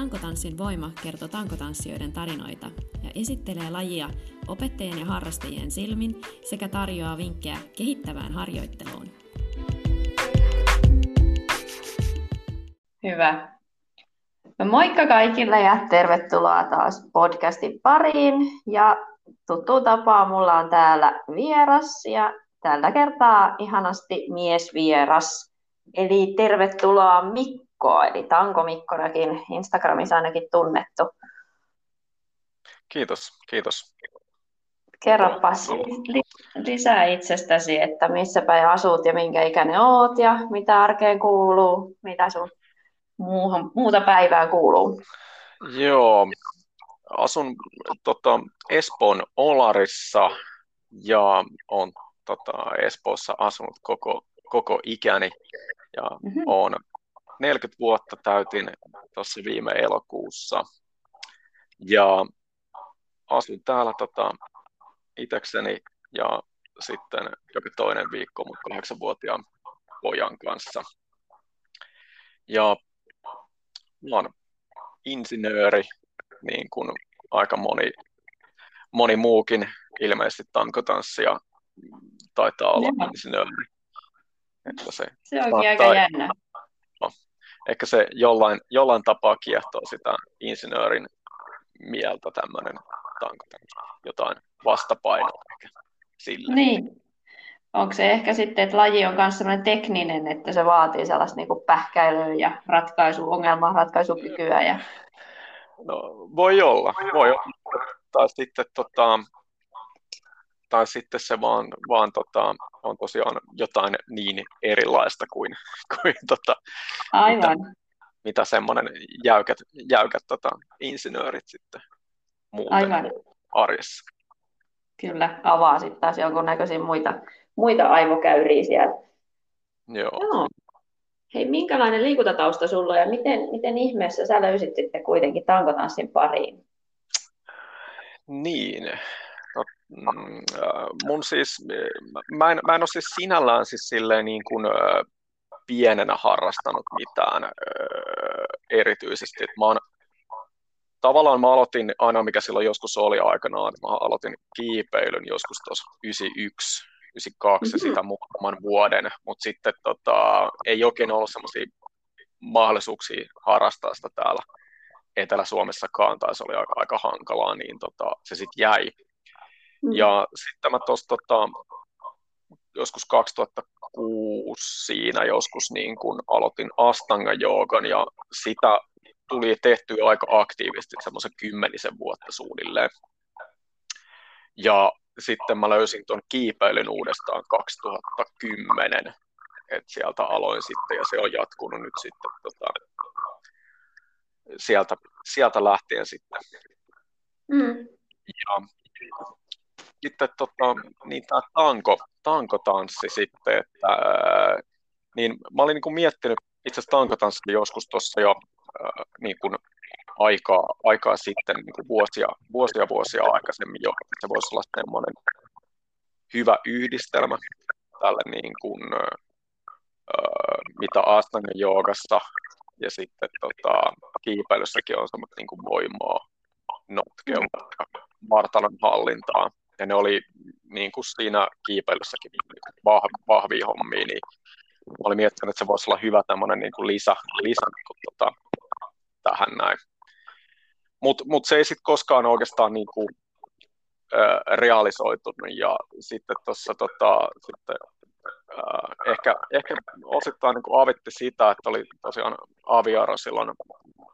Tankotanssin voima kertoo tankotanssijoiden tarinoita ja esittelee lajia opettajien ja harrastajien silmin sekä tarjoaa vinkkejä kehittävään harjoitteluun. Hyvä. No moikka kaikille ja tervetuloa taas podcastin pariin. Ja tuttu tapaa mulla on täällä vieras ja tällä kertaa ihanasti miesvieras. Eli tervetuloa Mikko, eli Tanko Mikkonakin Instagramissa ainakin tunnettu. Kiitos, kiitos. Kerropas lisää itsestäsi, että missä päin asut ja minkä ikäinen oot ja mitä arkeen kuuluu, mitä sun muuhun, muuta päivää kuuluu? Joo, asun tota, Espoon Olarissa ja on tota, Espoossa asunut koko, koko ikäni ja mm-hmm. on 40 vuotta täytin tuossa viime elokuussa. Ja asun täällä tota, itsekseni ja sitten joka toinen viikko mun kahdeksanvuotiaan pojan kanssa. Ja mä oon insinööri, niin kuin aika moni, moni muukin ilmeisesti tankotanssia taitaa olla Joo. insinööri. Että se, se onkin aika jännä. Ehkä se jollain, jollain tapaa kiehtoo sitä insinöörin mieltä tämmöinen tankotanssi, jotain vastapainoa sille. Niin, onko se ehkä sitten, että laji on myös sellainen tekninen, että se vaatii sellaista niin kuin pähkäilyä ja ratkaisu, ongelman ratkaisukykyä? Ja... No, voi olla, voi olla. Tai sitten, tota, tai sitten se vaan, vaan tota, on tosiaan jotain niin erilaista kuin, kuin tota, Aivan. mitä, mitä semmoinen jäykät, jäykät tota, insinöörit sitten muuten Aivan. arjessa. Kyllä, avaa sitten taas jonkunnäköisiä muita muita aivokäyriä siellä. Joo. Joo. Hei, minkälainen liikuntatausta sulla ja miten, miten ihmeessä sä löysit sitten kuitenkin tankotanssin pariin? Niin, no, mm, mun siis, mä en, mä en ole siis sinällään siis silleen niin kuin, pienenä harrastanut mitään erityisesti. mä oon, tavallaan mä aloitin aina, mikä silloin joskus oli aikanaan, mä aloitin kiipeilyn joskus tuossa 91 92 mm-hmm. sitä muutaman vuoden, mutta sitten tota, ei oikein ollut sellaisia mahdollisuuksia harrastaa sitä täällä Etelä-Suomessakaan, tai se oli aika, aika hankalaa, niin tota, se sitten jäi. Mm-hmm. Ja sitten mä tuossa tota, joskus 2006 siinä joskus niin kun aloitin Astanga joogan ja sitä tuli tehty aika aktiivisesti semmoisen kymmenisen vuotta suunnilleen. Ja sitten mä löysin tuon kiipeilyn uudestaan 2010, että sieltä aloin sitten ja se on jatkunut nyt sitten tota, sieltä, sieltä lähtien sitten. Mm. Ja sitten tota, niin tämä tanko, tankotanssi sitten, että niin mä olin niin kuin miettinyt itse asiassa tankotanssia joskus tuossa jo niin kuin aikaa, aikaa sitten niin kuin vuosia, vuosia vuosia aikaisemmin jo. Se voisi olla semmoinen hyvä yhdistelmä tälle niin kuin, mitä Astanga joogassa ja sitten tota, kiipeilyssäkin on semmoista niin kuin voimaa, notkeutta vartalon hallintaa. Ja ne oli niin kuin siinä kiipeilyssäkin niin vah, vahvia hommia, niin mä olin miettinyt, että se voisi olla hyvä tämmöinen niin kuin lisä, lisä niin kuin, tota, tähän näin. Mutta mut se ei sitten koskaan oikeastaan niin kuin, äh, realisoitunut ja sitten tuossa tota, sitten, ehkä, ehkä osittain niin avitti sitä, että oli tosiaan aviaro silloin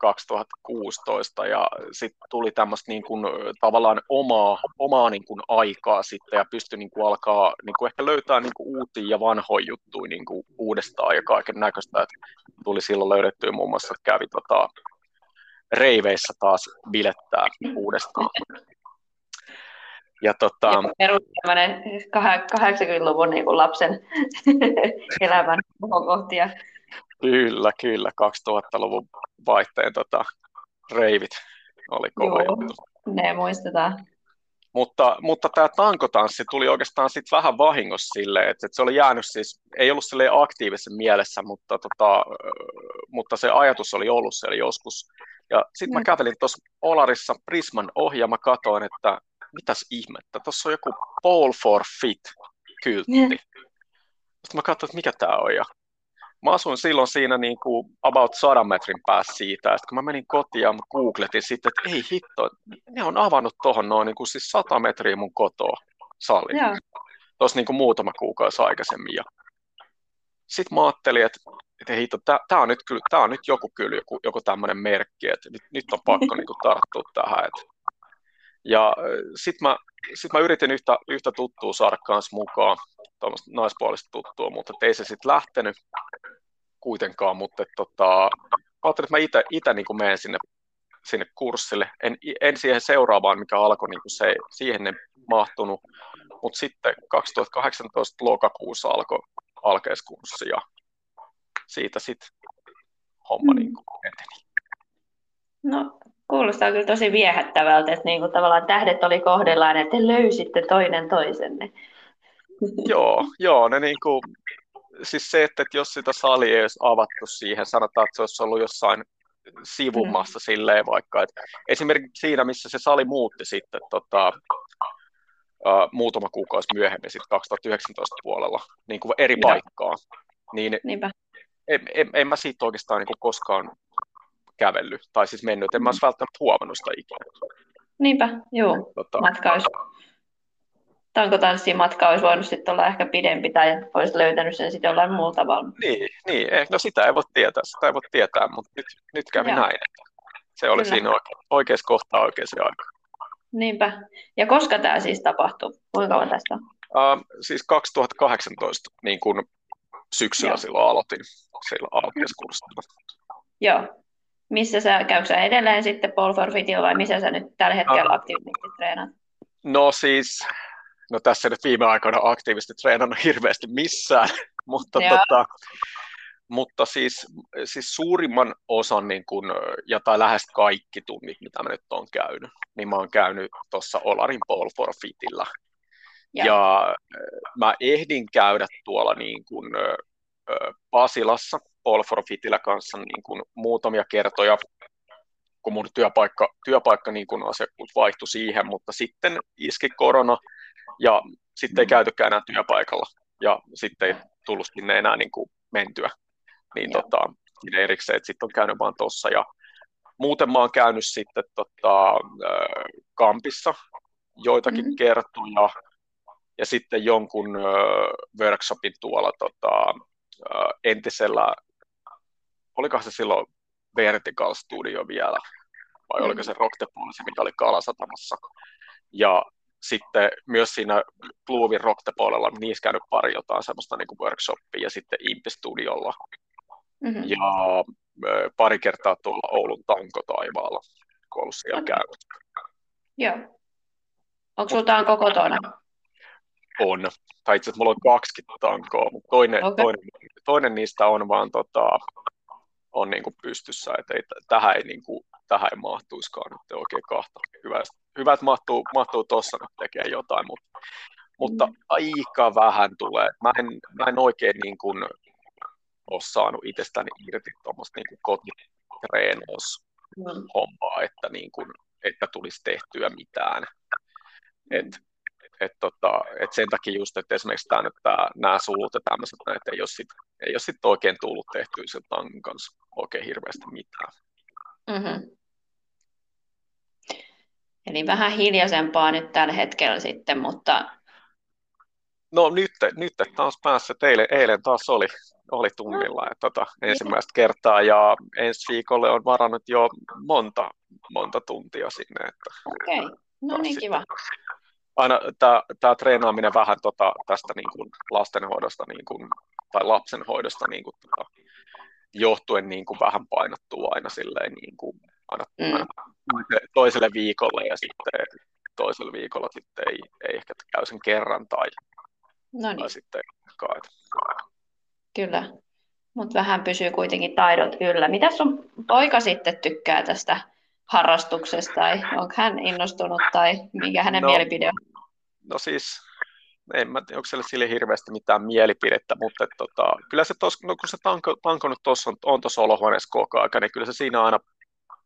2016 ja sitten tuli tämmöistä niin kuin, tavallaan omaa, omaa niin kuin aikaa sitten ja pystyi niin kuin alkaa niin kuin ehkä löytää niin kuin uutia ja vanhoja juttuja niin kuin uudestaan ja kaiken näköistä, tuli silloin löydettyä muun muassa, että kävi tota, reiveissä taas bilettää uudestaan. Ja tota... Perus 80-luvun niin kuin lapsen elämän kohtia. Kyllä, kyllä. 2000-luvun vaihteen tota, reivit oli kova Joo, juttu. Ne muistetaan. Mutta, mutta tämä tankotanssi tuli oikeastaan sitten vähän vahingossa silleen, että, että se oli jäänyt siis, ei ollut aktiivisen mielessä, mutta, tota, mutta se ajatus oli ollut siellä joskus Ja sitten mä kävelin tuossa Olarissa Prisman ohi ja mä katoin, että mitäs ihmettä, tuossa on joku Pole for Fit kyltti. Sitten mä katsoin, että mikä tämä on. Ja mä asuin silloin siinä niin kuin about 100 metrin päässä siitä. Ja sitten kun mä menin kotiin ja mä googletin sitten, että ei hitto, ne on avannut tuohon noin niin kuin siis 100 metriä mun kotoa sali. Tuossa niin kuin muutama kuukausi aikaisemmin. Ja sitten mä ajattelin, että, että hitto, tämä on, nyt, tää on nyt joku kyllä joku, joku tämmöinen merkki, että nyt, nyt on pakko niin kuin tarttua tähän. Että. Ja sitten mä, sit mä yritin yhtä, yhtä tuttua saada kanssa mukaan, tuommoista naispuolista tuttua, mutta ei se sitten lähtenyt kuitenkaan, mutta tota, ajattelin, että mä itse niin menen sinne, sinne kurssille. En, en siihen seuraavaan, mikä alkoi, niin se, siihen en mahtunut, mutta sitten 2018 lokakuussa alkoi alkeiskurssi ja siitä sitten homma mm. niin eteni. No, kuulostaa kyllä tosi viehättävältä, että niin kuin tavallaan tähdet oli kohdellaan, että te löysitte toinen toisenne. joo, joo, ne niin kuin, siis se, että, että jos sitä sali ei olisi avattu siihen, sanotaan, että se olisi ollut jossain sivummassa mm. silleen vaikka, että esimerkiksi siinä, missä se sali muutti sitten tota, uh, muutama kuukausi myöhemmin sitten 2019 puolella niin kuin eri paikkaa, niin Niinpä. En, en, en mä siitä oikeastaan niin kuin koskaan kävellyt, tai siis mennyt, en mä olisi välttämättä huomannut sitä ikinä. Niinpä, joo, tota, matka olisi tankotanssimatka olisi voinut sitten olla ehkä pidempi tai olisi löytänyt sen sitten jollain muulla tavalla. Niin, niin, eh, no sitä ei voi tietää, sitä ei voi tietää, mutta nyt, nyt kävi Joo. näin, että se oli Kyllä. siinä oike- oikeassa kohtaa oikeaan aikaan. Niinpä. Ja koska tämä siis tapahtui? Kuinka kauan tästä on? Uh, siis 2018 niin kun syksyllä Joo. silloin aloitin sillä alkeiskurssilla. Joo. Missä sä, käykö sä edelleen sitten Paul for Fitillä vai missä sä nyt tällä hetkellä uh, aktiivisesti treenat? No siis no tässä nyt viime aikoina aktiivisesti treenannut hirveästi missään, mutta, tota, mutta siis, siis suurimman osan, niin kun, ja tai lähes kaikki tunnit, mitä mä nyt olen käynyt, niin mä oon käynyt tuossa Olarin Paul for Fitillä. Ja. ja mä ehdin käydä tuolla niin kun, Pasilassa Paul for Fitillä kanssa niin kun muutamia kertoja, kun mun työpaikka, työpaikka niin kun asiakkuus vaihtui siihen, mutta sitten iski korona, ja sitten ei käytykään enää työpaikalla ja sitten ei tullut sinne enää niin kuin mentyä. Niin tota, erikseen, että sitten on käynyt vaan tuossa ja muuten mä oon käynyt sitten tota, kampissa joitakin mm-hmm. kertoja ja sitten jonkun workshopin tuolla tota, entisellä, olikohan se silloin Vertical Studio vielä, vai mm-hmm. oliko se Rock the Police, mikä oli Kalasatamassa. Ja sitten myös siinä Bluevin Rockte-puolella, niin niissä käynyt pari jotain semmoista niin kuin workshoppia ja sitten Impi-studiolla. Mm-hmm. Ja pari kertaa tuolla Oulun tankotaivaalla, kun ollut siellä okay. käynyt. Joo. Onko sulla tanko kotona? On. Tai itse asiassa mulla on kaksi tankoa, mutta toinen, okay. toinen, toinen niistä on vaan tota, on niin kuin pystyssä, että ei, tähän, ei, niin kuin, tähän ei mahtuiskaan nyt oikein kahta. Hyvä, hyvä että mahtuu, mahtuu tuossa nyt tekee jotain, mutta, mutta mm. aika vähän tulee. Mä en, mä en oikein niin kuin, ole saanut itsestäni irti tuommoista niin kotitreenaus mm. hommaa, että, niin kuin, että tulisi tehtyä mitään. Et, et tota, et sen takia just, että esimerkiksi tämä, nämä sulut ja tämmöiset, että ei ole sit, ei ole sit oikein tullut tehtyä sen tangon kanssa oikein hirveästi mitään. Mm-hmm. Eli vähän hiljaisempaa nyt tällä hetkellä sitten, mutta... No nyt, nyt taas päässä. Eilen, eilen taas oli, oli tunnilla no. tota, ensimmäistä kertaa ja ensi viikolle on varannut jo monta, monta tuntia sinne. Okei, okay. no niin kiva. Aina tämä treenaaminen vähän tota, tästä niin kuin lastenhoidosta niin kuin, tai lapsenhoidosta niin kuin, tota, johtuen niin kuin vähän painottuu aina silleen niin kuin aina, mm. aina toiselle viikolle ja sitten toisella viikolla sitten ei, ei ehkä käy sen kerran tai, Noniin. tai sitten kaet. Kyllä, mutta vähän pysyy kuitenkin taidot yllä. Mitä sun poika sitten tykkää tästä harrastuksesta tai onko hän innostunut tai mikä hänen no, mielipide on? No siis en mä tiedä, onko siellä sille hirveästi mitään mielipidettä, mutta et, tota, kyllä se tos, no, kun se tanko, tanko nyt tossa on, on tuossa olohuoneessa koko ajan, niin kyllä se siinä aina,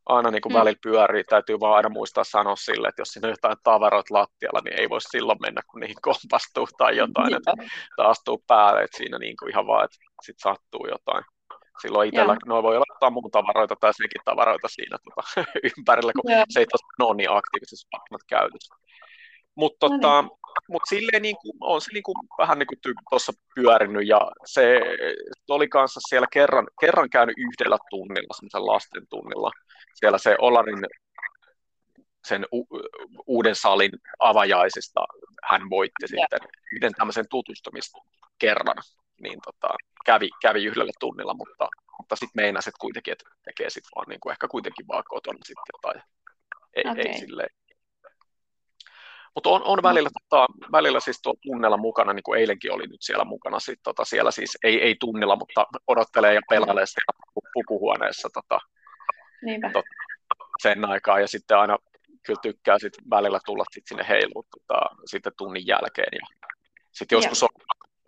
aina niin kuin mm. välillä pyörii, täytyy vaan aina muistaa sanoa sille, että jos siinä on jotain tavaroita lattialla, niin ei voi silloin mennä, kun niihin kompastuu tai jotain, että, astuu päälle, että siinä niin kuin ihan vaan, että sit sattuu jotain. Silloin itsellä, no voi olla jotain muun tavaroita tai sekin tavaroita siinä tota, ympärillä, kun Joo. se ei tosiaan ole niin aktiivisesti käytössä. Mutta no tota, niin. Mut silleen niin kuin, on se niin kuin, vähän niin kuin tuossa pyörinyt ja se oli kanssa siellä kerran, kerran käynyt yhdellä tunnilla, semmoisen lasten tunnilla. Siellä se Olarin sen u- uuden salin avajaisista hän voitti ja. sitten yhden tämmöisen tutustumiskerran, niin tota, kävi, kävi yhdellä tunnilla, mutta, mutta sitten meinasi, että kuitenkin, että tekee sitten vaan niin kuin ehkä kuitenkin vaan kotona sitten tai ei, okay. ei silleen mutta on, on välillä, tota, välillä siis tuo tunnella mukana, niin kuin eilenkin oli nyt siellä mukana. Sit, tota, siellä siis ei, ei tunnilla, mutta odottelee ja pelailee siellä pukuhuoneessa tota, tot, sen aikaa. Ja sitten aina kyllä tykkää sit välillä tulla sit sinne heiluun tota, sitten tunnin jälkeen. Ja sitten joskus on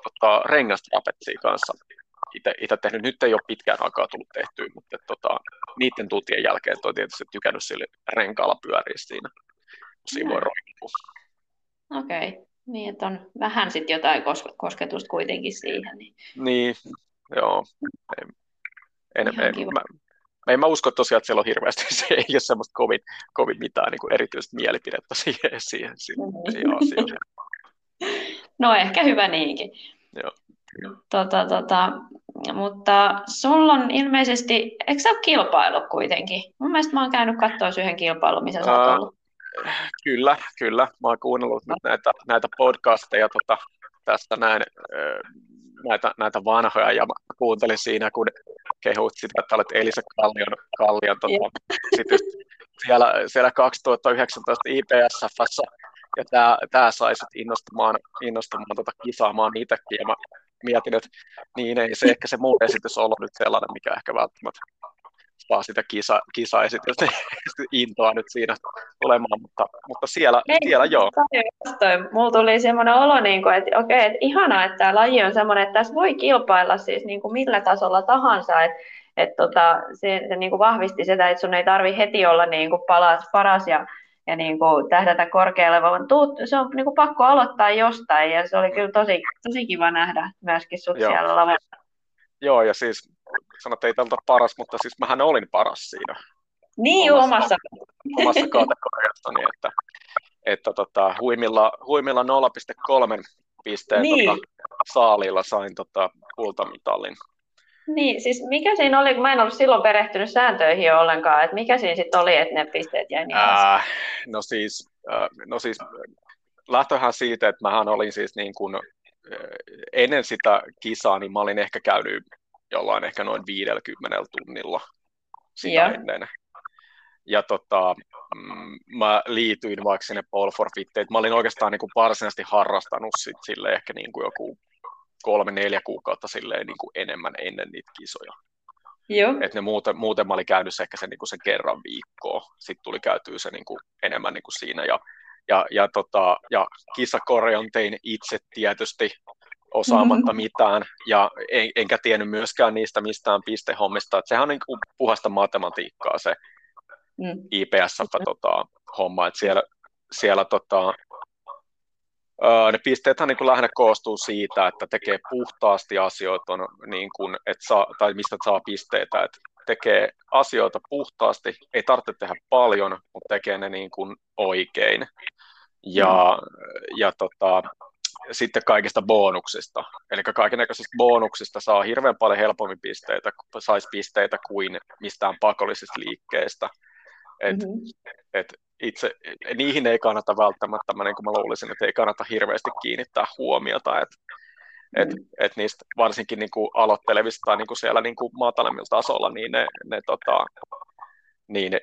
tota, rengastrapetsia kanssa itse tehnyt. Nyt ei ole pitkään aikaa tullut tehtyä, mutta tota, niiden tuntien jälkeen toi tietysti tykännyt sille renkaalla pyöriä siinä. Siinä voi roikkua. Okei, okay. niin että on vähän sitten jotain kosketusta kuitenkin siihen. Niin, niin joo. En, en, en, mä, en mä usko tosiaan, että siellä on hirveästi, se ei ole semmoista kovin, kovin mitään niin kuin erityistä mielipidettä siihen, siihen, siihen mm. asioihin. No ehkä hyvä niinkin. Joo. Tota, tota, mutta sulla on ilmeisesti, eikö sä ole kilpailu kuitenkin? Mun mielestä mä oon käynyt katsoa yhden kilpailun, missä sä oot ollut. Kyllä, kyllä. Mä oon kuunnellut nyt näitä, näitä podcasteja tota, tästä näin, näitä, näitä vanhoja ja mä kuuntelin siinä, kun kehut sitä, että olet Elisa Kallion, Kallion tota, sit siellä, siellä 2019 IPSFssä ja tämä, tämä sai innostumaan, innostumaan tota kisaamaan itsekin ja mä mietin, että niin ei se ehkä se mun esitys ollut nyt sellainen, mikä ehkä välttämättä vaan sitä kisa, kisaesitystä intoa nyt siinä olemaan, mutta, mutta siellä, Ei, siellä joo. Vastoin. Mulla tuli semmoinen olo, niin kuin, että okei, että ihanaa, että tämä laji on semmoinen, että tässä voi kilpailla siis niin kuin millä tasolla tahansa, että että tota, se, se niin kuin vahvisti sitä, että sun ei tarvi heti olla niin kuin paras, paras ja, ja niin kuin tähdätä korkealle, vaan tuut, se on niin kuin pakko aloittaa jostain, ja se oli kyllä tosi, tosi kiva nähdä myöskin sut Joo. siellä lavalla. Joo, ja siis sanot, ei tältä paras, mutta siis mähän olin paras siinä. Niin, omassa, omassa, omassa niin että, että tota, huimilla, huimilla 0,3 pisteen niin. tota, saalilla sain tota, kultamitalin. Niin, siis mikä siinä oli, kun mä en ollut silloin perehtynyt sääntöihin ollenkaan, että mikä siinä sitten oli, että ne pisteet jäi niin äh, no siis, äh, no siis lähtöhän siitä, että mähän olin siis niin kuin, äh, ennen sitä kisaa, niin mä olin ehkä käynyt jollain ehkä noin 50 tunnilla sitä yeah. ennen. Ja tota, mm, mä liityin vaikka sinne Paul for Fit, mä olin oikeastaan niin kuin varsinaisesti harrastanut sit sille ehkä niin kuin joku kolme, neljä kuukautta silleen niin kuin enemmän ennen niitä kisoja. Joo. Et ne muuten, muuten mä olin käynyt ehkä sen, niin kuin sen kerran viikkoa, sitten tuli käytyä se niin kuin enemmän niin kuin siinä. Ja, ja, ja, tota, ja kisakorjan tein itse tietysti, osaamatta mm-hmm. mitään, ja en, enkä tiennyt myöskään niistä mistään pistehommista, että sehän on niin kuin puhasta matematiikkaa se mm. IPS-homma, että siellä, siellä tota, ne pisteethän niin kuin lähinnä koostuu siitä, että tekee puhtaasti asioita, on niin kuin, että saa, tai mistä saa pisteitä, että tekee asioita puhtaasti, ei tarvitse tehdä paljon, mutta tekee ne niin kuin oikein. Ja, mm. ja tota, sitten kaikista bonuksista. Eli kaikenlaisista bonuksista saa hirveän paljon helpommin pisteitä, saisi pisteitä kuin mistään pakollisesta liikkeestä. Et, mm-hmm. et itse, niihin ei kannata välttämättä, mä, niin kuin mä luulisin, että ei kannata hirveästi kiinnittää huomiota, että et, mm. et niistä varsinkin niin kuin aloittelevista tai niin kuin siellä niin kuin matalemmilla tasolla, niin ne, ne, tota, niin,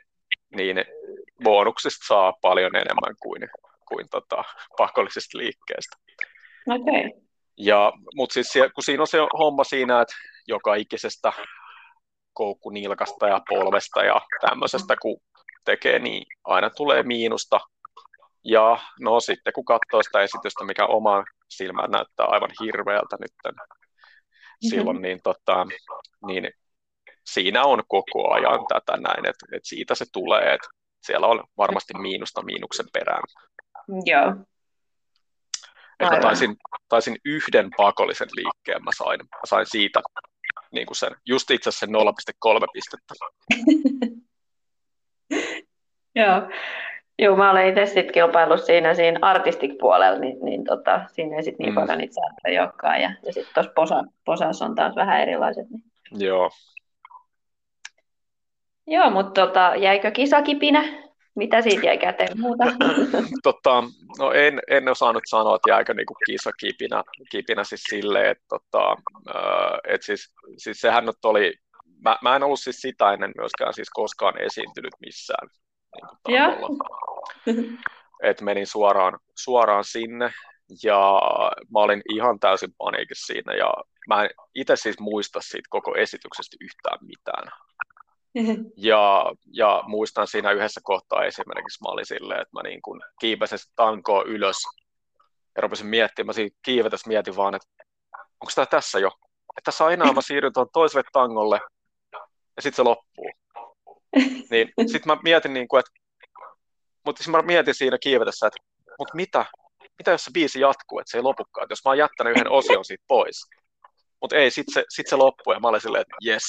niin bonuksista saa paljon enemmän kuin, kuin tota, pakollisesta liikkeestä. Okay. Ja, mutta siis kun siinä on se homma siinä, että joka ikisestä koukkunilkasta ja polvesta ja tämmöisestä, kun tekee, niin aina tulee miinusta. Ja no sitten kun katsoo sitä esitystä, mikä oma silmään näyttää aivan hirveältä nyt mm-hmm. silloin, niin, tota, niin siinä on koko ajan tätä näin, että, että siitä se tulee, että siellä on varmasti miinusta miinuksen perään. Joo. Että mä taisin, taisin yhden pakollisen liikkeen, mä sain, mä sain siitä niin kuin sen, just itse asiassa sen 0,3 pistettä. Joo. Joo, mä olen itse sitten kilpaillut siinä, siinä artistic-puolella, niin, niin tota, siinä ei sitten niin mm. paljon niitä sääntöjä olekaan. Ja, ja sitten tuossa posa, posassa on taas vähän erilaiset. Niin. Joo. Joo, mutta tota, jäikö kisakipinä? Mitä siitä jäi käteen muuta? tota, no en, en osannut sanoa, että jäikö niinku kisakipinä kipinä siis silleen, että tota, et siis, siis sehän nyt oli, mä, mä en ollut siis sitä ennen myöskään siis koskaan esiintynyt missään niin että menin suoraan, suoraan sinne ja mä olin ihan täysin paniikissa siinä ja mä en itse siis muista siitä koko esityksestä yhtään mitään. Ja, ja muistan siinä yhdessä kohtaa esimerkiksi mä olin silleen, että mä niin kuin kiipäsin tankoa ylös ja rupesin miettimään, mä siinä kiivetässä mietin vaan, että onko tämä tässä jo? Että tässä aina mä siirryn tuon toiselle tangolle ja sitten se loppuu. Niin sitten mä mietin, niin kuin, että, mutta siis mä mietin siinä kiivetessä, että mutta mitä, mitä jos se biisi jatkuu, että se ei lopukaan, että jos mä oon jättänyt yhden osion siitä pois. Mutta ei, sitten se, sit se loppui ja mä olin silleen, että yes,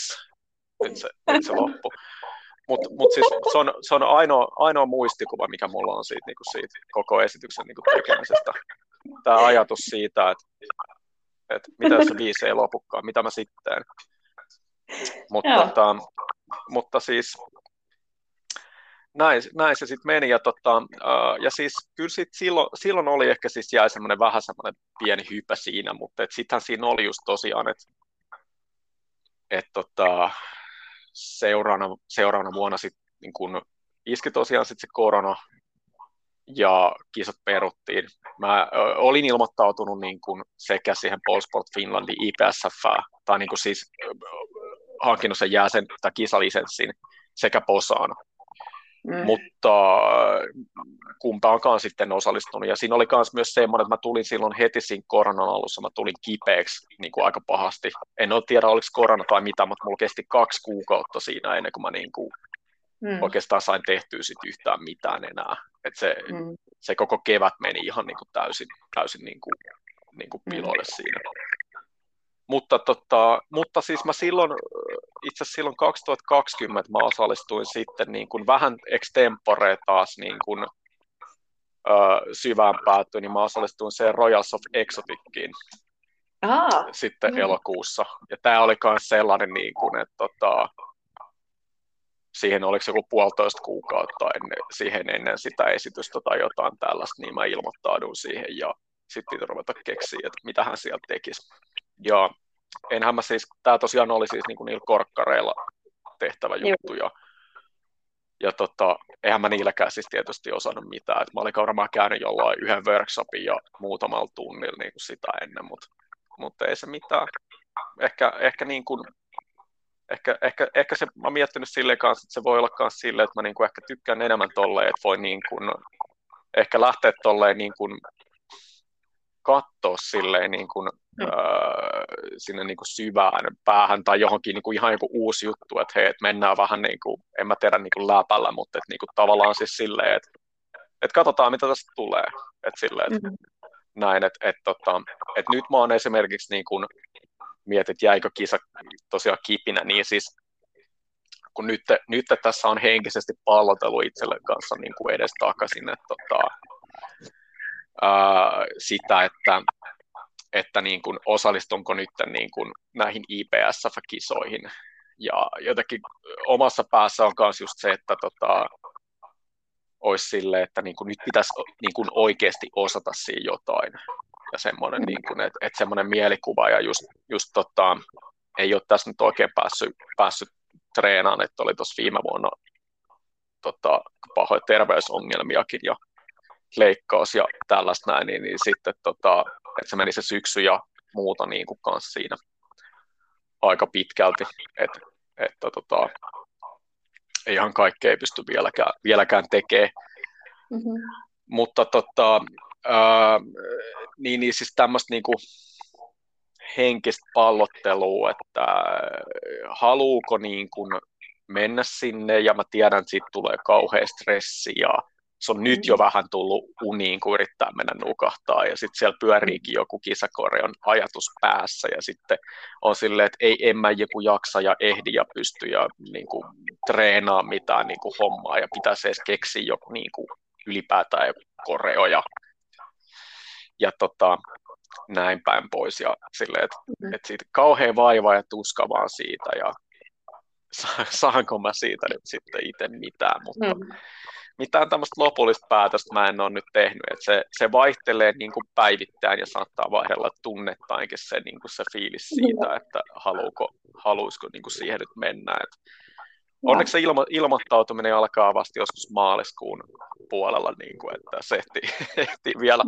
nyt se, nyt se loppui. Mutta mut siis se on, se on ainoa, ainoa muistikuva, mikä mulla on siitä, niinku siitä koko esityksen niinku tekemisestä. Tämä ajatus siitä, että, että mitä jos se biisi ei lopukaan, mitä mä sitten. Mutta, tota, mutta siis näin, näin se sitten meni. Ja, tota, uh, ja siis kyllä sit silloin, silloin oli ehkä siis jäi semmoinen vähän semmoinen pieni hypä siinä, mutta sittenhän siinä oli just tosiaan, että et tota, seuraavana, seuraavana vuonna sitten niin kun iski tosiaan sitten se korona ja kisat peruttiin. Mä ö, olin ilmoittautunut niin kun sekä siihen Polsport Finlandin IPSF, tai niin siis ö, hankinut sen jäsen tai kisalisenssin sekä Posaan. Mm. Mutta äh, kumpaankaan sitten osallistunut. Ja siinä oli myös semmoinen, että mä tulin silloin heti siinä koronan alussa, mä tulin kipeäksi niin kuin aika pahasti. En ole tiedä, oliko korona tai mitä, mutta mulla kesti kaksi kuukautta siinä ennen kuin mä niin kuin mm. oikeastaan sain tehtyä sit yhtään mitään enää. Et se, mm. se koko kevät meni ihan niin kuin täysin, täysin niin kuin, niin kuin piloille mm. siinä. Mutta, tota, mutta siis mä silloin, itse asiassa silloin 2020 mä osallistuin sitten niin kuin vähän extempore taas niin kuin, ö, syvään päätyyn, niin mä osallistuin se Royals of Exotickiin Aha. sitten mm. elokuussa. Ja tämä oli myös sellainen, niin kuin, että tota, siihen oliko joku puolitoista kuukautta ennen, siihen ennen sitä esitystä tai jotain tällaista, niin mä ilmoittaudun siihen ja sitten piti ruveta keksiä, että mitä hän sieltä tekisi. Ja enhän mä siis, tämä tosiaan oli siis niinku niillä korkkareilla tehtävä juttu, ja, ja tota, eihän mä niilläkään siis tietysti osannut mitään, että mä olin varmaan käynyt jollain yhden workshopin ja muutamalla tunnilla niin kuin sitä ennen, mutta, mutta ei se mitään. Ehkä, ehkä niin kuin, ehkä, ehkä, ehkä se, mä oon miettinyt silleen kanssa, että se voi olla myös silleen, että mä niin kuin ehkä tykkään enemmän tolleen, että voi niin kuin, ehkä lähteä tolleen niin kuin katsoa silleen niin kuin, mm. sinne niin kuin syvään päähän tai johonkin niin kuin ihan joku uusi juttu, että hei, että mennään vähän niin kuin, en mä tiedä niin kuin läpällä, mutta että niin kuin tavallaan siis silleen, että, että katsotaan mitä tästä tulee, että silleen, että mm. näin, että, että, tota, että nyt mä oon esimerkiksi niin kuin, mietit, jäikö kisa tosiaan kipinä, niin siis kun nyt, nyt tässä on henkisesti pallotelu itselle kanssa niin kuin edes takaisin, että tota, ää, sitä, että, että niin kuin osallistunko nyt niin kuin näihin IPSF-kisoihin. Ja jotenkin omassa päässä on myös just se, että tota, olisi sille, että niin kuin nyt pitäisi niin kuin oikeasti osata siinä jotain. Ja semmoinen, niin kuin, että, että semmoinen mielikuva ja just, just tota, ei ole tässä nyt oikein päässyt, päässyt treenaan, että oli tuossa viime vuonna tota, pahoja terveysongelmiakin ja leikkaus ja tällaista näin, niin, niin sitten tota, että se meni se syksy ja muuta niin kuin kanssa siinä aika pitkälti, että että tota, ei ihan kaikkea ei pysty vieläkään, vieläkään tekemään. Mm-hmm. Mutta tota, ää, niin, niin siis tämmöistä niin kuin henkistä pallottelua, että haluuko niin kuin mennä sinne, ja mä tiedän, että siitä tulee kauhean stressi, ja se on nyt jo mm. vähän tullut uniin, kun yrittää mennä nukahtaa, ja sitten siellä pyöriikin joku kisakoreon ajatus päässä, ja sitten on silleen, että ei, en mä joku jaksa ja ehdi ja pysty ja niin kuin, treenaa mitään niin kuin, hommaa, ja pitäisi edes keksiä joku niin kuin, ylipäätään koreo, ja, ja tota, näin päin pois, ja silleen, että, mm-hmm. että siitä kauhean vaiva ja tuska vaan siitä, ja saanko mä siitä nyt sitten itse mitään, mutta mm mitään tämmöistä lopullista päätöstä mä en ole nyt tehnyt, että se, se vaihtelee niin kuin päivittäin ja saattaa vaihdella tunnettainkin se, niin kuin se fiilis siitä, että haluuko, haluaisiko niin kuin siihen nyt mennä. Et onneksi se ilmo, ilmoittautuminen alkaa vasta joskus maaliskuun puolella, niin kuin, että se ehti, ehti vielä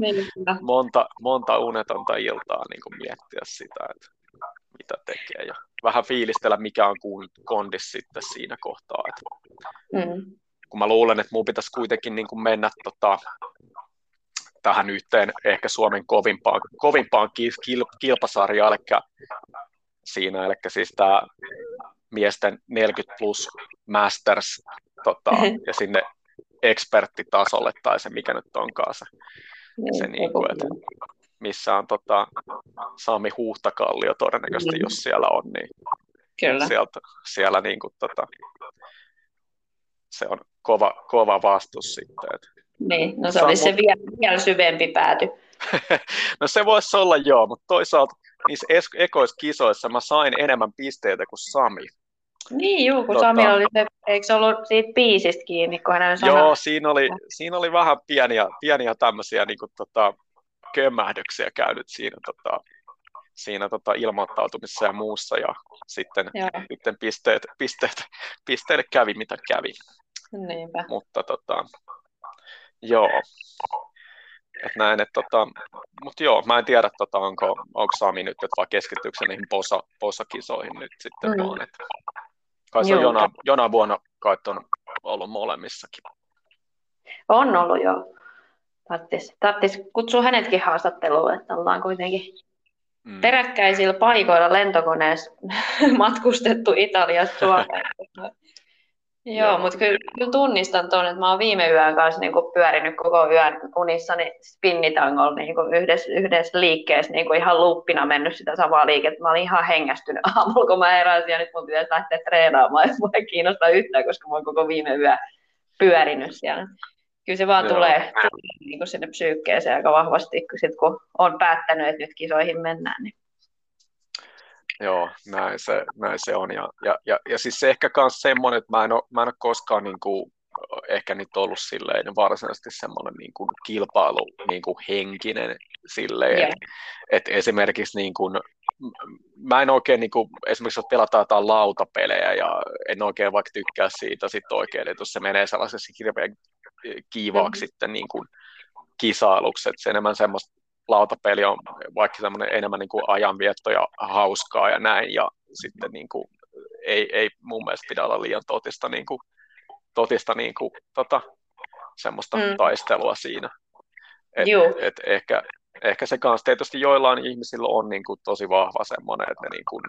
monta, monta unetonta iltaa niin kuin miettiä sitä, että mitä tekee. Ja vähän fiilistellä, mikä on kondis sitten siinä kohtaa. Että mm kun mä luulen, että mun pitäisi kuitenkin niin kuin mennä tota, tähän yhteen ehkä Suomen kovimpaan, kovimpaan kil, kilpasarjaan, eli siinä, eli siis tämä miesten 40 plus masters tota, ja sinne eksperttitasolle tai se mikä nyt onkaan se, niin, se niin kuin, että missä on tota, Sami Huhtakallio todennäköisesti, jos siellä on, niin Kyllä. Sieltä, siellä niin kuin, tota, se on kova, kova vastus sitten. Että niin, no se olisi se vielä, vielä syvempi pääty. no se voisi olla joo, mutta toisaalta niissä ekoissa kisoissa mä sain enemmän pisteitä kuin Sami. Niin, juu, kun tota, Sami oli se, eikö se ollut siitä biisistä kiinni, kun hän sanoi? Joo, siinä oli, siinä oli vähän pieniä, pieniä tämmöisiä niin kuin, tota, kömmähdyksiä käynyt siinä, tota, siinä tota, ilmoittautumisessa ja muussa, ja sitten, sitten pisteet, pisteet, pisteille kävi mitä kävi. Niinpä. Mutta tota, joo. Et näin, et, tota, mutta joo, mä en tiedä, tota, onko, onko Sami nyt, että vaan keskittyykö se niihin posa, posakisoihin nyt sitten mm. vaan. Et, kai se on jona, jona vuonna kai on ollut molemmissakin. On ollut jo. Tarttis, tarttis kutsua hänetkin haastatteluun, että ollaan kuitenkin mm. peräkkäisillä paikoilla lentokoneessa matkustettu Italiasta Suomeen. Joo, mutta kyllä, kyllä tunnistan tuon, että mä oon viime yön kanssa niin kuin pyörinyt koko yön unissani spinnitangolla niin kuin yhdessä, yhdessä liikkeessä niin kuin ihan luppina mennyt sitä samaa liikettä. Mä olin ihan hengästynyt aamulla, kun mä heräsin ja nyt mun pitäisi lähteä treenaamaan, että mua ei kiinnosta yhtään, koska mä oon koko viime yö pyörinyt siellä. Kyllä se vaan Joo. tulee niin kuin sinne psyykkeeseen aika vahvasti, kun, sit, kun on päättänyt, että nyt kisoihin mennään. Niin Joo, näin se, näin se on. Ja, ja, ja, ja siis se ehkä myös semmoinen, että mä en ole, mä en ole koskaan niin kuin, ehkä nyt ollut silleen varsinaisesti semmoinen niin kuin kilpailu niin kuin henkinen silleen, yeah. että et esimerkiksi niin kuin, mä en oikein niin kuin, esimerkiksi jos pelataan jotain lautapelejä ja en oikein vaikka tykkää siitä sit oikein, että jos se menee sellaisessa hirveän kiivaaksi mm-hmm. sitten niin kuin kisailuksi, että se enemmän semmoista lautapeli on vaikka semmoinen enemmän niin kuin ajanvietto ja hauskaa ja näin, ja sitten niin kuin, ei, ei mun mielestä pidä olla liian totista, niin kuin, totista niin kuin, tota, semmoista mm. taistelua siinä. Et, et ehkä, ehkä se kanssa tietysti joillain ihmisillä on niin kuin, tosi vahva semmoinen, että ne niin kuin,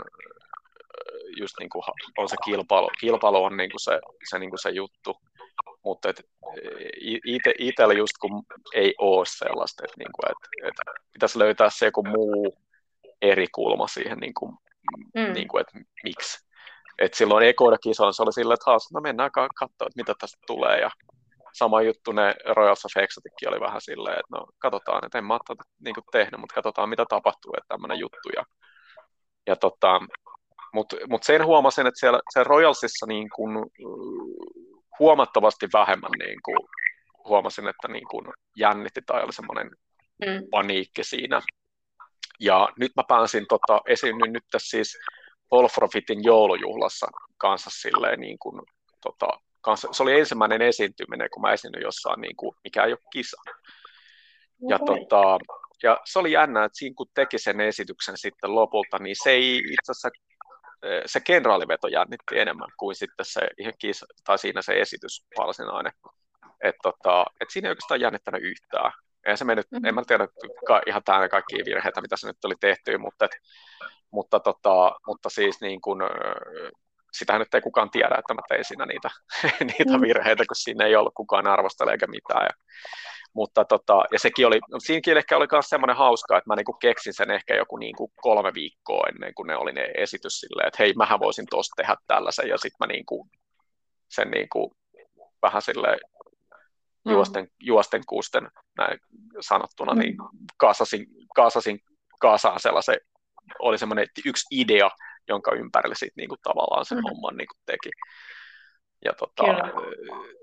just niin kuin, on se kilpailu, kilpailu on niin kuin se, se, niin kuin se juttu, mutta et, ite, itsellä just kun ei ole sellaista, että, niinku, et, et pitäisi löytää se joku muu eri kulma siihen, niinku, mm. niinku, että miksi. Et silloin ekoida kisoilla se oli silleen, että haas, no mennään katsoa, että mitä tästä tulee. Ja sama juttu ne Royals of Exotickin oli vähän silleen, että no katsotaan, että en mä ole niin tehnyt, mutta katsotaan mitä tapahtuu, että tämmöinen juttu. Ja, ja tota, mutta mut sen huomasin, että siellä, siellä Royalsissa niin kun, huomattavasti vähemmän niin kuin, huomasin, että niin kuin jännitti tai oli semmoinen mm. paniikki siinä. Ja nyt mä pääsin tota, esiinnyin nyt tässä siis Wolfrofitin joulujuhlassa kanssa silleen niin kuin, tota, kanssa, se oli ensimmäinen esiintyminen, kun mä esiinnyin jossain, niin kuin, mikä ei ole kisa. Ja, okay. tota, ja se oli jännä, että siinä kun teki sen esityksen sitten lopulta, niin se ei itse asiassa se kenraaliveto jännitti enemmän kuin sitten se ihan kiisa, tai siinä se esitys varsinainen. Et tota, et siinä ei oikeastaan jännittänyt yhtään. Ja se mennyt, mm-hmm. en mä tiedä ka, ihan täynnä kaikkia virheitä, mitä se nyt oli tehty, mutta, et, mutta, tota, mutta siis niin kun, sitähän nyt ei kukaan tiedä, että mä tein siinä niitä, niitä mm. virheitä, kun siinä ei ollut kukaan arvostele eikä mitään. Ja, mutta tota, ja sekin oli, no siinäkin ehkä oli myös semmoinen hauska, että mä niinku keksin sen ehkä joku niinku kolme viikkoa ennen kuin ne oli ne esitys silleen, että hei, mähän voisin tuosta tehdä tällaisen, ja sitten mä niinku, sen niinku, vähän silleen mm. juosten, mm. juosten kuusten näin sanottuna, niin mm. kaasasin, kaasasin kaasaan sellaisen, oli semmoinen yksi idea, jonka ympärille sitten niinku tavallaan sen mm. homman niinku teki. Ja tota,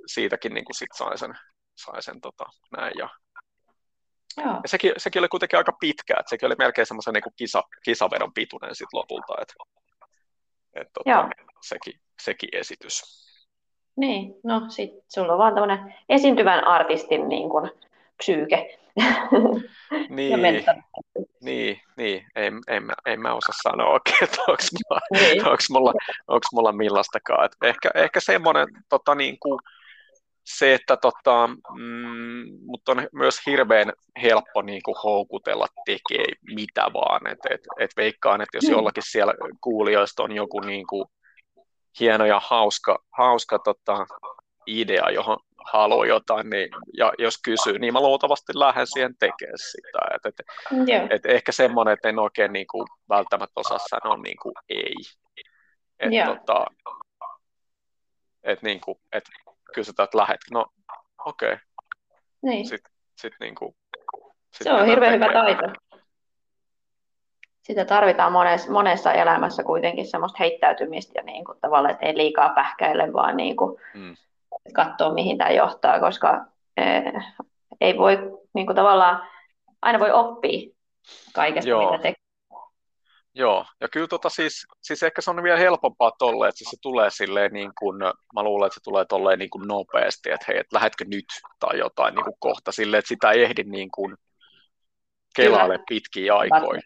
siitäkin niinku sit sai sen, sai sen tota, näin. Ja, Joo. ja sekin, sekin, oli kuitenkin aika pitkä, että sekin oli melkein semmoisen niin kisa, kisavedon pituinen sit lopulta, että et, tota, sekin, sekin esitys. Niin, no sit sulla on vaan tämmöinen esiintyvän artistin niin kuin, psyyke. niin, niin, niin, en, en, mä, en mä osaa sanoa oikein, että onko mulla, niin. mulla, mulla millaistakaan. Et ehkä, ehkä semmoinen tota, niin kuin, se, että tota, mm, mutta on myös hirveän helppo niin kuin, houkutella tekee mitä vaan. Et, et, et veikkaan, että jos mm. jollakin siellä kuulijoista on joku niin kuin, hieno ja hauska, hauska tota, idea, johon haluaa jotain, niin, ja jos kysyy, niin mä luultavasti lähden siihen tekemään sitä. Et, et, yeah. et ehkä semmoinen, että en oikein niin kuin, välttämättä osaa sanoa niin kuin, ei. Et, yeah. tota, et, niin kuin, et kysytään, että lähdetkö, no okei. Okay. Niin. Sitten sit, niin kuin, sit Se on hirveän hyvä taito. Sitä tarvitaan monessa, monessa elämässä kuitenkin semmoista heittäytymistä ja niin kuin, tavallaan, että ei liikaa pähkäile, vaan niin kuin, mm. Katsoa, mihin tämä johtaa, koska eh, ei voi niin kuin, tavallaan, aina voi oppia kaikesta, Joo. mitä tekee. Joo, ja kyllä tota siis, siis ehkä se on vielä helpompaa tolle, että se tulee silleen niin kuin, mä luulen, että se tulee tolleen niin kuin nopeasti, että hei, että lähetkö nyt tai jotain niin kuin kohta silleen, että sitä ei ehdi niin kuin kelaille pitkiä aikoja.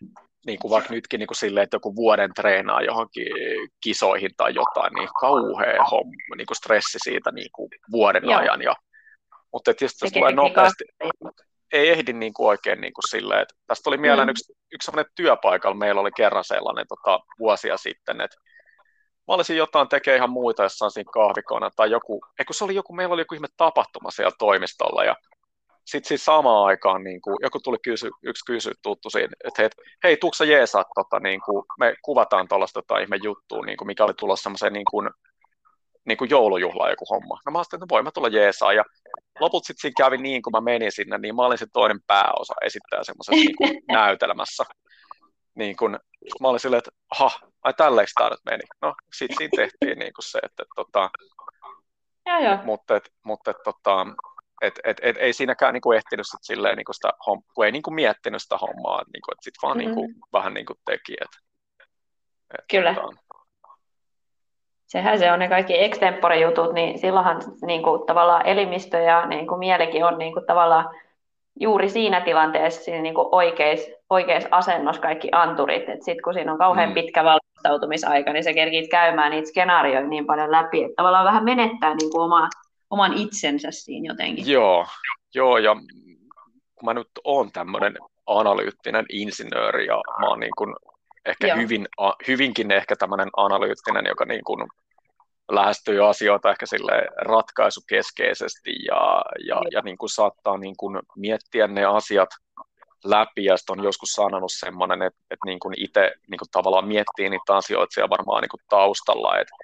Niin kuin vaikka nytkin niin kuin silleen, että joku vuoden treenaa johonkin kisoihin tai jotain, niin kauhea homma, niin kuin stressi siitä niin kuin vuoden Joo. ajan. Ja, mutta että jos tulee nopeasti, ei ehdi niin kuin oikein niin kuin silleen, että tästä tuli mieleen mm. yksi, yksi sellainen työpaikalla, meillä oli kerran sellainen tota, vuosia sitten, että mä olisin jotain tekemään ihan muita jossain siinä kahvikona tai joku, eikö se oli joku, meillä oli joku ihme tapahtuma siellä toimistolla ja sitten siis samaan aikaan niin kuin, joku tuli kysy, yksi kysy tuttu siinä, että hei, hei tuukko sä jeesaa, tota, niin kuin, me kuvataan tuollaista tota, ihme juttua, niin kuin, mikä oli tulossa semmoiseen niin kuin, niin kuin joulujuhlaan joku homma. No mä ajattelin, että voin mä tulla jeesaa. Ja loput sitten siinä kävi niin, kun mä menin sinne, niin mä olin se toinen pääosa esittää semmoisessa niin kuin näytelmässä. Niin kun, mä olin silleen, että aha, ai tälleeksi tämä nyt meni. No, sitten siinä tehtiin niin kuin se, että, tota, ja, ja. mutta, et, mutta et, tota, et, et, et, ei siinäkään niin kuin ehtinyt sit silleen, niin kuin sitä, kun ei niin kuin miettinyt sitä hommaa, että, niin kuin, että sit vaan mm-hmm. niin kuin, vähän niin kuin teki. Että, että, Kyllä. Tota, sehän se on ne kaikki extempore-jutut, niin silloinhan niin kuin, tavallaan elimistö ja niin kuin, mielikin on niin kuin, tavallaan juuri siinä tilanteessa siinä niin oikeis, oikeis asennossa kaikki anturit. Sitten kun siinä on kauhean mm. pitkä valmistautumisaika, niin se kerkit käymään niitä skenaarioita niin paljon läpi, että tavallaan vähän menettää niin kuin oma, oman itsensä siinä jotenkin. Joo, joo ja kun mä nyt oon tämmöinen analyyttinen insinööri ja mä oon niin kuin ehkä hyvin, hyvinkin ehkä tämmöinen analyyttinen, joka niin kuin lähestyy asioita ehkä sille ratkaisukeskeisesti ja, ja, ja niin kuin saattaa niin kuin miettiä ne asiat läpi ja on joskus sanonut semmoinen, että, että niin kuin itse niin kuin tavallaan miettii niitä asioita siellä varmaan niin kuin taustalla, että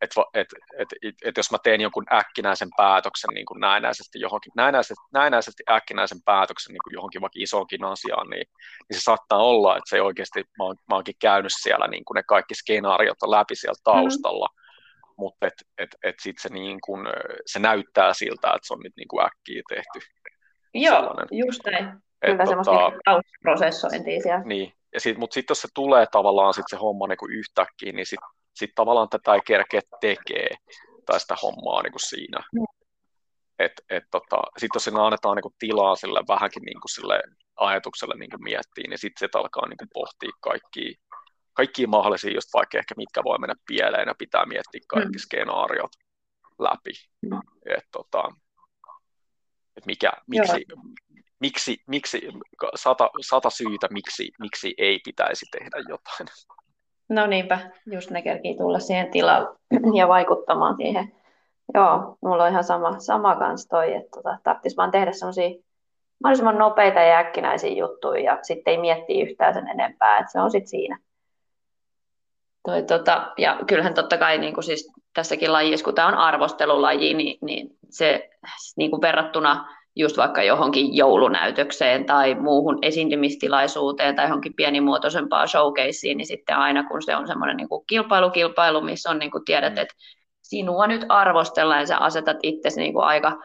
että et, et, et, et jos mä teen jonkun äkkinäisen päätöksen niin kuin näennäisesti johonkin, näennäisesti, näennäisesti äkkinäisen päätöksen niin kuin johonkin vaikka isoonkin asiaan, niin, niin se saattaa olla, että se oikeasti, mä, oon, mä oonkin käynyt siellä niin kuin ne kaikki skenaariot läpi siellä mm-hmm. taustalla, mm-hmm. mutta et, et, et sitten se, niin kuin, se näyttää siltä, että se on nyt niin kuin äkkiä tehty. Joo, sellainen. just näin. Kyllä et, semmoista tota, taustaprosessointia siellä. Niin, mutta sitten jos se tulee tavallaan sit se homma niin kuin yhtäkkiä, niin sitten sitten tavallaan tätä ei kerkeä tekee tai sitä hommaa niin kuin siinä. Mm. Et, et tota, sitten jos sinne annetaan niin kuin tilaa sille vähänkin niin kuin sille ajatukselle niin kuin miettiä, niin sitten se alkaa niin kuin pohtia kaikkia, kaikkia mahdollisia, just vaikka ehkä mitkä voi mennä pieleen ja pitää miettiä kaikki mm. skenaariot läpi. Mm. Et, tota, et mikä, miksi, miksi, miksi sata, sata syytä, miksi, miksi ei pitäisi tehdä jotain. No niinpä, just ne kerkii tulla siihen tilaan ja vaikuttamaan siihen. Joo, mulla on ihan sama, sama kans toi, että tota, tarvitsisi vaan tehdä semmoisia mahdollisimman nopeita ja äkkinäisiä juttuja ja sitten ei miettiä yhtään sen enempää, että se on sitten siinä. Toi, tota, ja kyllähän totta kai niin kuin siis tässäkin lajissa, kun tämä on arvostelulaji, niin, niin se niin kuin verrattuna just vaikka johonkin joulunäytökseen tai muuhun esiintymistilaisuuteen tai johonkin pienimuotoisempaan showcaseen, niin sitten aina kun se on semmoinen niin kuin kilpailu, kilpailu, missä on niin kuin tiedät, mm. että sinua nyt arvostellaan ja sä asetat itsesi niin kuin aika,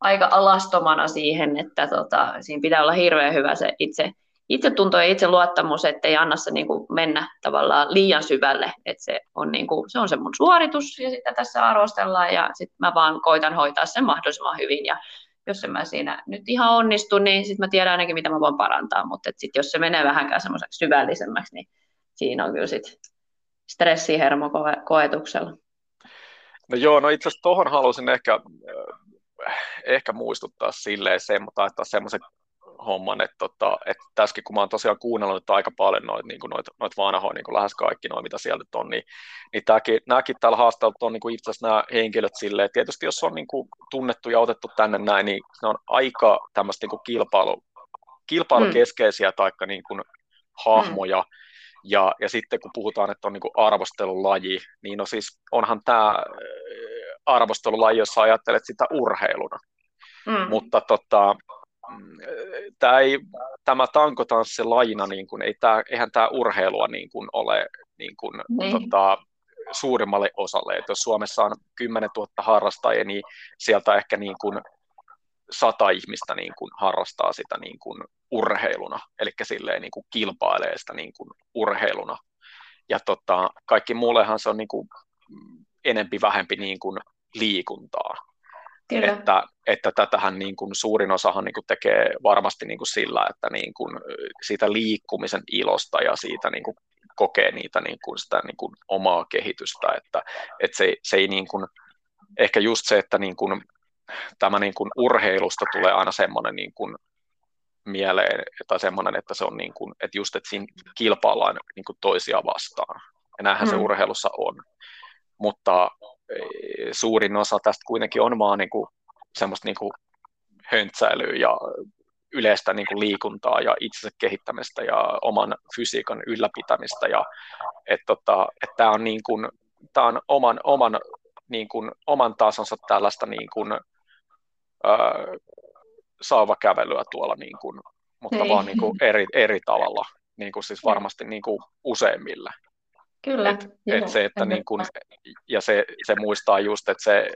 aika alastomana siihen, että tota, siinä pitää olla hirveän hyvä se itse, itsetunto ja itseluottamus, ettei anna se niin kuin mennä tavallaan liian syvälle, että se on, niin kuin, se on se mun suoritus ja sitä tässä arvostellaan ja sitten mä vaan koitan hoitaa sen mahdollisimman hyvin ja jos en mä siinä nyt ihan onnistu, niin sitten mä tiedän ainakin, mitä mä voin parantaa, mutta sitten jos se menee vähänkään semmoiseksi syvällisemmäksi, niin siinä on kyllä sitten stressihermo koetuksella. No joo, no itse asiassa tuohon halusin ehkä, ehkä muistuttaa silleen se, mutta että semmoisen homman, että, tota, että tässäkin kun mä oon tosiaan kuunnellut että aika paljon noita niin noit, noit vanhoja, niin lähes kaikki noita, mitä sieltä on, niin, niin tämäkin, nämäkin täällä haasteella on niin itse asiassa nämä henkilöt silleen, tietysti jos on niin kuin tunnettu ja otettu tänne näin, niin ne on aika tämmöistä niin kilpailu, kilpailukeskeisiä mm. taikka niin kuin hahmoja, mm. Ja, ja sitten kun puhutaan, että on niin arvostelulaji, niin no siis onhan tämä arvostelulaji, jos ajattelet sitä urheiluna. Mm. Mutta tota, tämä, ei, tämä tankotanssilajina, niin kuin, ei tämä, eihän tämä urheilua niin kuin ole niin kuin, niin. Tota, suurimmalle osalle. Että jos Suomessa on 10 000 harrastajia, niin sieltä ehkä niin kuin sata ihmistä niin kuin harrastaa sitä niin kuin urheiluna, eli silleen niin kuin kilpailee sitä niin kuin urheiluna. Ja tota, kaikki muullehan se on niin kuin enempi vähempi niin kuin liikuntaa. Kyllä. Että, että tätähän niin kuin suurin osahan niin kuin tekee varmasti niin kuin sillä, että niin kuin siitä liikkumisen ilosta ja siitä niin kuin kokee niitä niin kuin sitä niin kuin omaa kehitystä, että, että se, se ei niin kuin, ehkä just se, että niin kuin tämä niin kuin urheilusta tulee aina semmoinen niin kuin mieleen, tai semmoinen, että se on niin kuin, että just, että siinä kilpaillaan niin kuin toisia vastaan. Ja näinhän mm. se urheilussa on. Mutta suurin osa tästä kuitenkin on vaan niin kuin semmoista niin kuin höntsäilyä ja yleistä niin kuin liikuntaa ja itsensä kehittämistä ja oman fysiikan ylläpitämistä. Ja, että tota, että tämä on, niin kuin, tämä on oman, oman, niin kuin, oman tasonsa tällaista niin kuin, saava kävelyä tuolla, niin kuin, mutta Ei. vaan niin kuin eri, eri tavalla, niin kuin siis varmasti niin kuin useimmille. Kyllä. Et, et se, että niin kuin, ja se, se muistaa just, että se,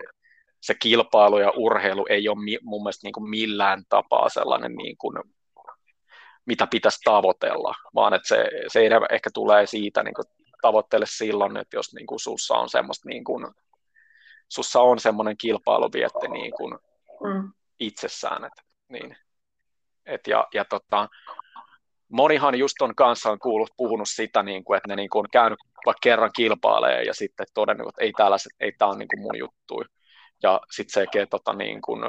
se kilpailu ja urheilu ei ole mi, mun mielestä niin kuin millään tapaa sellainen, niin kuin, mitä pitäisi tavoitella, vaan että se, se ehkä tulee siitä niin kuin, tavoittele silloin, että jos niin kuin, sussa on semmoista niin kuin, sussa on semmoinen kilpailuvietti niin kuin, mm. itsessään. Et, niin. Et ja, ja tota, monihan just on kanssa on kuullut, puhunut sitä, niin kuin, että ne niin kuin on käynyt vaikka kerran kilpailee ja sitten todennut, että ei, tällaiset, ei tämä niin kuin mun juttu. Ja sitten se, tota, niin kuin,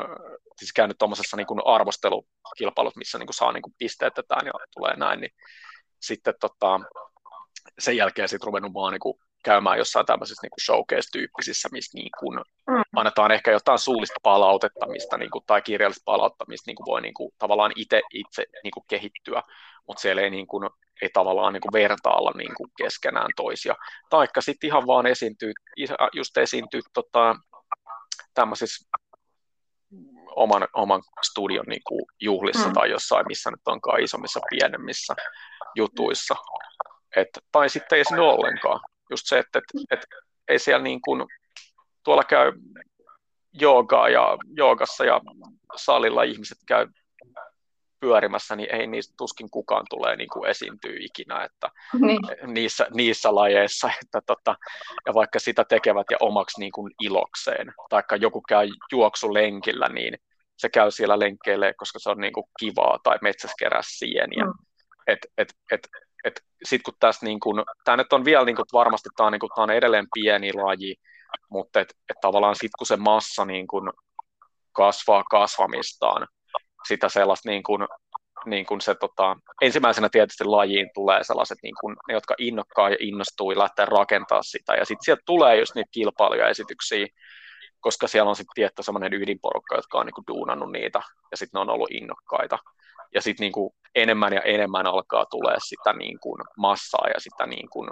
siis käynyt tuommoisessa niin kuin arvostelukilpailut, missä niin kuin saa niin kuin pisteetetään ja tulee näin, niin sitten tota, sen jälkeen sitten ruvennut vaan niin kuin käymään jossain tämmöisissä niin showcase-tyyppisissä, missä niin kuin mm. annetaan ehkä jotain suullista palautetta mistä, niin kuin, tai kirjallista palauttamista, niin kuin voi niin kuin, tavallaan itse, itse niin kuin kehittyä, mutta siellä ei, niin kuin, ei tavallaan niin kuin vertailla niin kuin keskenään toisia. Taikka sitten ihan vaan esiintyy, just esiintyy tota, tämmöisissä oman, oman studion niin kuin juhlissa mm. tai jossain, missä nyt onkaan isommissa, pienemmissä jutuissa. Et, tai sitten ei sinne ollenkaan just se, että, että, että ei siellä niin kuin, tuolla käy joogaa ja joogassa ja salilla ihmiset käy pyörimässä, niin ei niistä tuskin kukaan tulee niin kuin esiintyä ikinä että niin. niissä, niissä lajeissa. Että tota, ja vaikka sitä tekevät ja omaksi niin kuin ilokseen, taikka joku käy juoksulenkillä, niin se käy siellä lenkkeelle, koska se on niin kuin kivaa, tai metsässä kerää sieniä. Mm. Et, et, et, et sitten kun tässä niin kun, tämä nyt on vielä niin kun, varmasti tämä on, niin kun, tämä on edelleen pieni laji, mutta et, et tavallaan sitten kun se massa niin kun, kasvaa kasvamistaan, sitä sellaista niin kun, niin kuin se, tota, ensimmäisenä tietysti lajiin tulee sellaiset, niin kuin, ne, jotka innokkaa ja innostuu ja lähtee rakentaa sitä, ja sitten sieltä tulee just niitä kilpailuja esityksiä, koska siellä on sitten tietty semmoinen ydinporukka, jotka on niin kuin duunannut niitä, ja sitten ne on ollut innokkaita. Ja sitten niin kuin enemmän ja enemmän alkaa tulee sitä niin kuin massaa ja sitä niin kuin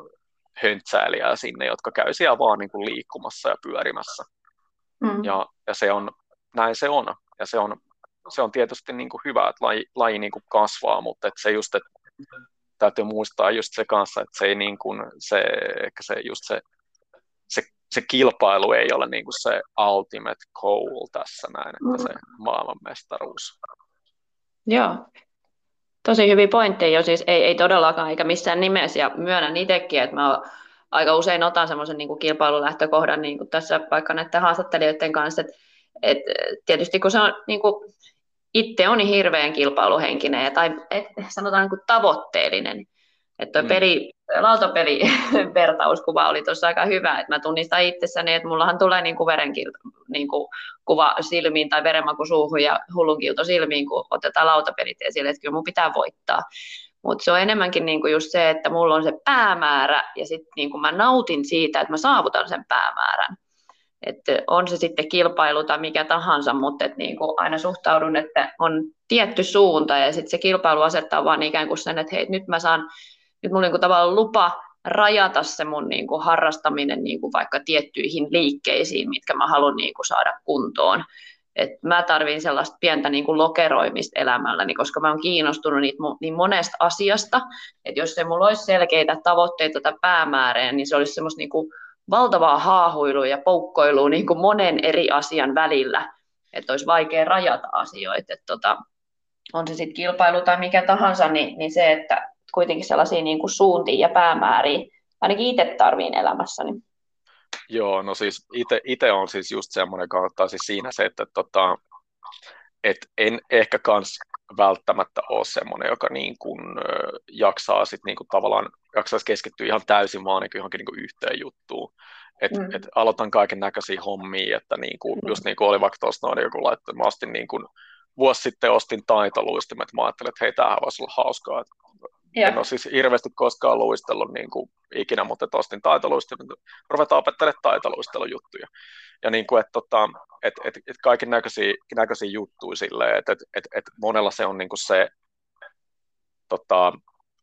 höntsäilijää sinne, jotka käy siellä vaan niin kuin liikkumassa ja pyörimässä. Mm. Ja, ja se on, näin se on. Ja se on, se on tietysti niin kuin hyvä, että laji, laji niin kuin kasvaa, mutta että se just, että täytyy muistaa just se kanssa, että se ei niin kuin, se, ehkä se just se, se, se kilpailu ei ole niin kuin se ultimate goal tässä näin, että se mm. maailmanmestaruus. Joo, tosi hyviä pointteja jo, siis ei, ei todellakaan eikä missään nimessä, ja myönnän itsekin, että mä aika usein otan semmoisen niin kilpailulähtökohdan niin kuin tässä vaikka näiden haastattelijoiden kanssa, että, että tietysti kun se on niin kuin, itse on niin hirveän kilpailuhenkinen tai et, sanotaan niin kuin tavoitteellinen, että mm. peli, lautapeli vertauskuva oli tuossa aika hyvä, että mä tunnistan itsessäni, että mullahan tulee niin kuin verenkilto, niin kuin kuva silmiin tai verenmaku suuhun ja hullunkilto silmiin, kun otetaan lautapelit esille, että kyllä mun pitää voittaa. Mutta se on enemmänkin niinku just se, että mulla on se päämäärä ja sitten niinku mä nautin siitä, että mä saavutan sen päämäärän. Että on se sitten kilpailu tai mikä tahansa, mutta et niinku aina suhtaudun, että on tietty suunta ja sitten se kilpailu asettaa vaan ikään kuin sen, että hei, nyt mä saan, nyt mulla niinku tavallaan lupa rajata se mun niinku harrastaminen niinku vaikka tiettyihin liikkeisiin, mitkä mä haluan niinku saada kuntoon. Että mä tarvin sellaista pientä niin kuin lokeroimista elämälläni, koska mä oon kiinnostunut niitä, niin monesta asiasta, että jos se mulla olisi selkeitä tavoitteita tai päämäärää, niin se olisi semmoista niin valtavaa haahuilua ja poukkoilua niin kuin monen eri asian välillä, että olisi vaikea rajata asioita. Että tota, on se sitten kilpailu tai mikä tahansa, niin, niin se, että kuitenkin sellaisia niin kuin suuntia ja päämääriä ainakin itse tarviin elämässäni. Joo, no siis itse on siis just semmoinen, kannattaa siis siinä se, että tota, et en ehkä kans välttämättä ole semmoinen, joka niin kuin, jaksaa sit niin kuin tavallaan jaksaisi keskittyä ihan täysin vaan niin johonkin niin kuin yhteen juttuun. Et, mm. et aloitan kaiken näköisiä hommia, että niin kuin, mm. just niin kuin oli vaikka tuossa noin joku laittaa, mä ostin niin kuin, vuosi sitten ostin taitoluistimet, mä ajattelin, että hei, tämähän voisi olla hauskaa, että ja. En ole siis hirveästi koskaan luistellut niin kuin ikinä, mutta ostin taitoluistelun, ruvetaan opettelemaan taitoluistelujuttuja. Ja niin kuin, että, tota, et, et, et kaiken näköisiä, näköisiä juttuja silleen, että et, et, monella se on niin kuin se, tota,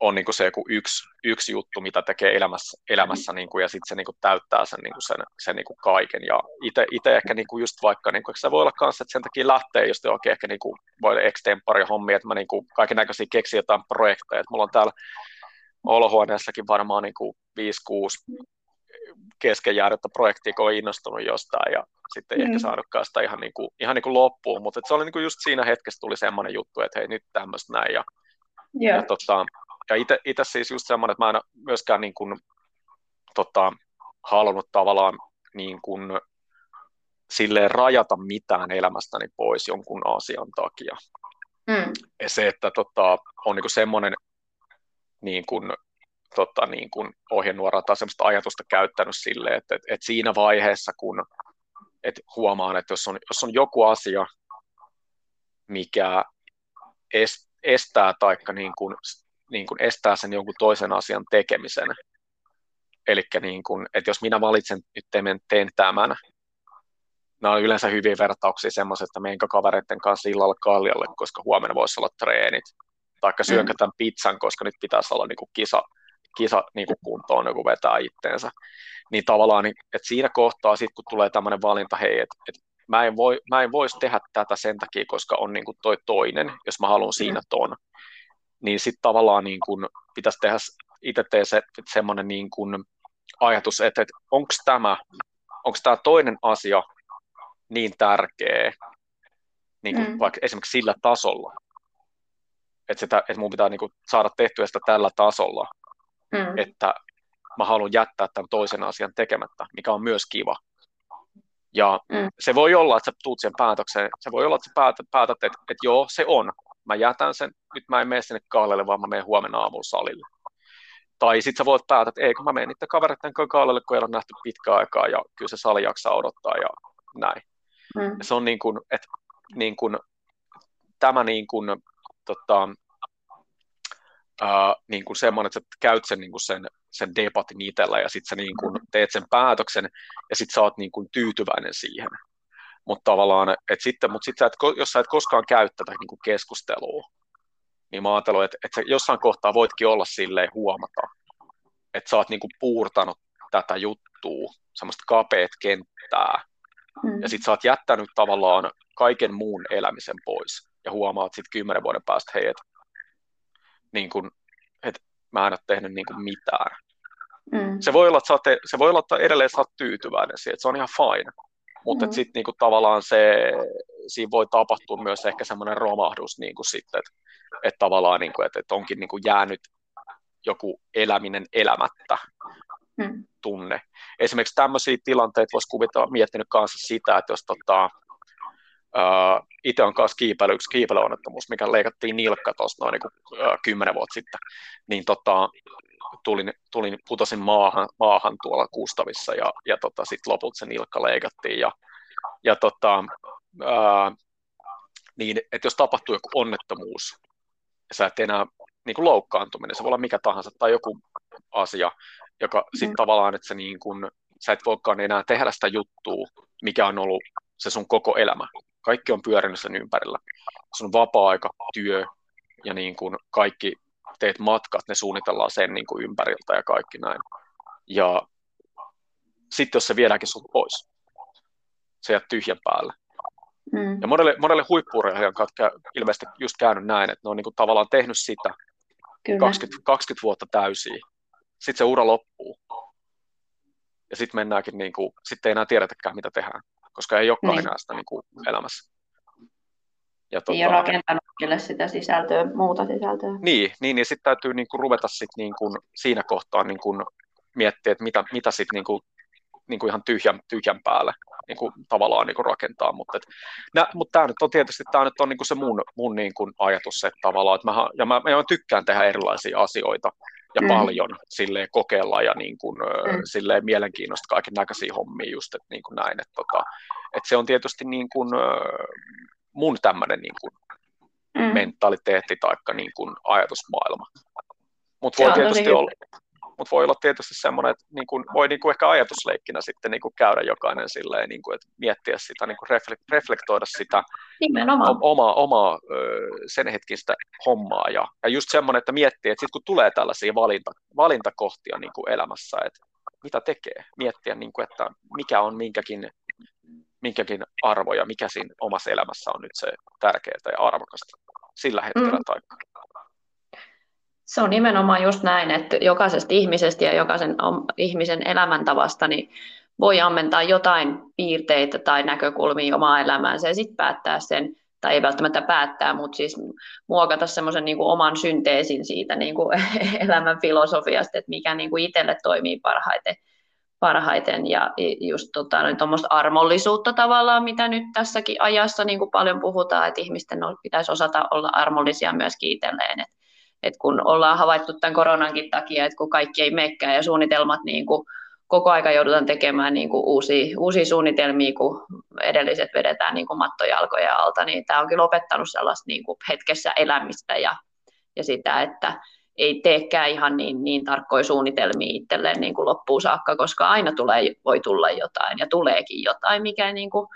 on niin kuin se joku yksi, yksi juttu, mitä tekee elämässä, elämässä niin kuin, ja sitten se niin kuin täyttää sen, niin kuin sen, sen niin kuin kaiken. Ja itse ehkä niin kuin just vaikka, niin kuin, se voi olla kanssa, että sen takia lähtee just johonkin ehkä niin kuin, voi extempore hommia, että mä niin kuin, kaiken näköisiä keksin jotain projekteja. Että mulla on täällä olohuoneessakin varmaan niin kuin 5-6 kesken jäädyttä projektia, kun on innostunut jostain ja sitten mm. ehkä saanutkaan sitä ihan, niin kuin, ihan niin kuin loppuun, mutta se oli niin kuin just siinä hetkessä tuli semmoinen juttu, että hei nyt tämmöistä näin ja, yeah. ja tota, ja itse siis just semmoinen, että mä en myöskään niin kuin, tota, halunnut tavallaan niin kuin, silleen rajata mitään elämästäni pois jonkun asian takia. Mm. Ja se, että tota, on niin kuin semmoinen niin kuin, tota, niin kuin ohjenuora tai semmoista ajatusta käyttänyt sille, että, että, että siinä vaiheessa, kun että huomaan, että jos on, jos on joku asia, mikä estää tai niin kuin niin kuin estää sen jonkun toisen asian tekemisen. Eli niin kuin, että jos minä valitsen nyt teen, teen tämän, nämä on yleensä hyviä vertauksia semmoiset, että menkö kavereiden kanssa illalla kaljalle, koska huomenna voisi olla treenit, taikka syönkö mm. tämän pizzan, koska nyt pitäisi olla niin kuin kisa, kisa niin kuin kuntoon, joku vetää itteensä. Niin tavallaan, niin, että siinä kohtaa sitten, kun tulee tämmöinen valinta, hei, että, että mä en, voi, mä en voisi tehdä tätä sen takia, koska on niin kuin toi toinen, jos mä haluan siinä mm. ton niin sitten tavallaan niin kun pitäisi tehdä itse se, semmoinen niin kun ajatus, että, että onko tämä, onko tämä toinen asia niin tärkeä, niin kuin mm. vaikka esimerkiksi sillä tasolla, että, sitä, että mun pitää niin kuin saada tehtyä sitä tällä tasolla, mm. että mä haluan jättää tämän toisen asian tekemättä, mikä on myös kiva. Ja mm. se voi olla, että sä tuut sen päätökseen, se voi olla, että sä päätät että, että joo, se on, mä jätän sen, nyt mä en mene sinne kaalelle, vaan mä menen huomenna aamulla salille. Tai sitten sä voit päätä, että ei, kun mä menen niiden kavereiden kanssa kaalelle, kun ei ole nähty pitkään aikaa, ja kyllä se sali jaksaa odottaa, ja näin. Mm. Se on niin kuin, että niin kuin, tämä niin kuin, tota, uh, niin kuin semmoinen, että sä käyt sen, niin kuin sen, sen debatin itsellä ja sitten sä niin kuin teet sen päätöksen ja sitten sä oot niin kuin tyytyväinen siihen. Mutta tavallaan, että sitten, mutta sit sä et, jos sä et koskaan käy tätä niin kuin keskustelua, niin mä ajattelen, että, että sä jossain kohtaa voitkin olla silleen huomata, että sä oot niin kuin puurtanut tätä juttua, semmoista kapeat kenttää, mm. ja sitten sä oot jättänyt tavallaan kaiken muun elämisen pois, ja huomaat sitten kymmenen vuoden päästä, hei, että niin kuin, että mä en ole tehnyt niin kuin mitään. Mm. Se voi olla, että, te, se voi olla, että edelleen sä oot tyytyväinen siihen, että se on ihan fine, mutta mm. sitten niinku tavallaan se, siinä voi tapahtua myös ehkä semmoinen romahdus niinku sitten, että et tavallaan niinku, että et onkin niinku jäänyt joku eläminen elämättä mm. tunne. Esimerkiksi tämmöisiä tilanteita voisi kuvitella, miettinyt kanssa sitä, että jos tota, uh, itse on kanssa kiipeily, yksi kiipeilyonnettomuus, mikä leikattiin nilkka tuossa noin niin uh, kymmenen vuotta sitten, niin tota, tulin, tulin, putosin maahan, maahan tuolla Kustavissa ja, ja tota, sitten lopulta se nilkka leikattiin. Ja, ja tota, ää, niin, että jos tapahtuu joku onnettomuus, ja sä et enää niin kuin loukkaantuminen, se voi olla mikä tahansa, tai joku asia, joka sitten mm. tavallaan, että se niin kuin, sä et voikaan enää tehdä sitä juttua, mikä on ollut se sun koko elämä. Kaikki on pyörinyt sen ympärillä. Sun vapaa-aika, työ ja niin kuin kaikki teet matkat, ne suunnitellaan sen niin kuin ympäriltä ja kaikki näin. Ja sitten jos se viedäänkin sut pois, se jää tyhjän päälle. Mm. Ja monelle, monelle huippuurheilijan kanssa ilmeisesti just käynyt näin, että ne on niin kuin tavallaan tehnyt sitä 20, 20 vuotta täysiä. Sitten se ura loppuu. Ja sitten mennäänkin, niin kuin, sitten ei enää tiedetäkään, mitä tehdään, koska ei olekaan niin. enää sitä niin kuin elämässä. Ja tota, ja rakentanut sitä sisältöä, muuta sisältöä. Niin, niin ja sitten täytyy niinku ruveta sit niinku siinä kohtaa niinku miettiä, että mitä, mitä sitten niinku, niinku ihan tyhjän, tyhjän päälle niinku, tavallaan niinku rakentaa. Mutta mut tämä nyt on tietysti tää nyt on niinku se mun, mun niinku ajatus, että tavallaan, että mä, ja mä, mä tykkään tehdä erilaisia asioita ja mm. paljon silleen kokeilla ja niin kuin, mm. silleen mielenkiinnosta kaiken näköisiä hommia just, että niin kuin näin, että, tota, että se on tietysti niin kuin, mun tämmöinen niin kuin mm. mentaliteetti tai niin kuin ajatusmaailma. Mutta voi tietysti olla, mut voi olla tietysti semmoinen, että niin kuin, voi niin kuin ehkä ajatusleikkinä sitten niin kuin käydä jokainen silleen, niin kuin, että miettiä sitä, niin kuin reflektoida sitä Nimenomaan. omaa, omaa sen hetkistä hommaa. Ja, ja just semmoinen, että miettiä, että sitten kun tulee tällaisia valinta, valintakohtia niin kuin elämässä, että mitä tekee, miettiä, niin kuin, että mikä on minkäkin minkäkin arvo ja mikä siinä omassa elämässä on nyt se tärkeää ja arvokasta sillä hetkellä. Mm. Tai... Se on nimenomaan just näin, että jokaisesta ihmisestä ja jokaisen ihmisen elämäntavasta niin voi ammentaa jotain piirteitä tai näkökulmia omaa elämäänsä ja sitten päättää sen, tai ei välttämättä päättää, mutta siis muokata semmoisen niin oman synteesin siitä niin kuin elämän filosofiasta, että mikä niin kuin itselle toimii parhaiten parhaiten ja just tota, niin armollisuutta tavallaan, mitä nyt tässäkin ajassa niin kuin paljon puhutaan, että ihmisten pitäisi osata olla armollisia myös itselleen, että et kun ollaan havaittu tämän koronankin takia, että kun kaikki ei mekkää ja suunnitelmat niin kuin koko aika joudutaan tekemään niin kuin uusia, uusia suunnitelmia, kun edelliset vedetään niin kuin mattojalkoja alta, niin tämä on kyllä opettanut sellaista niin kuin hetkessä elämistä ja, ja sitä, että ei teekään ihan niin, niin tarkkoja suunnitelmia itselleen niin kuin loppuun saakka, koska aina tulee, voi tulla jotain ja tuleekin jotain, mikä niin kuin,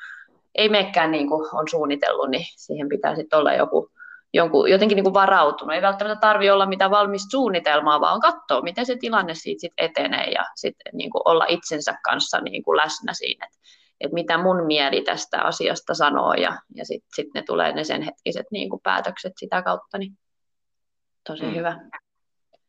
ei mekään niin kuin on suunnitellut, niin siihen pitää sitten olla joku, jonkun, jotenkin niin kuin varautunut. Ei välttämättä tarvitse olla mitään valmista suunnitelmaa, vaan katsoa, miten se tilanne siitä sit etenee ja sitten niin kuin olla itsensä kanssa niin kuin läsnä siinä, että että mitä mun mieli tästä asiasta sanoo ja, ja sitten sit ne tulee ne sen hetkiset niin kuin päätökset sitä kautta, niin tosi mm. hyvä.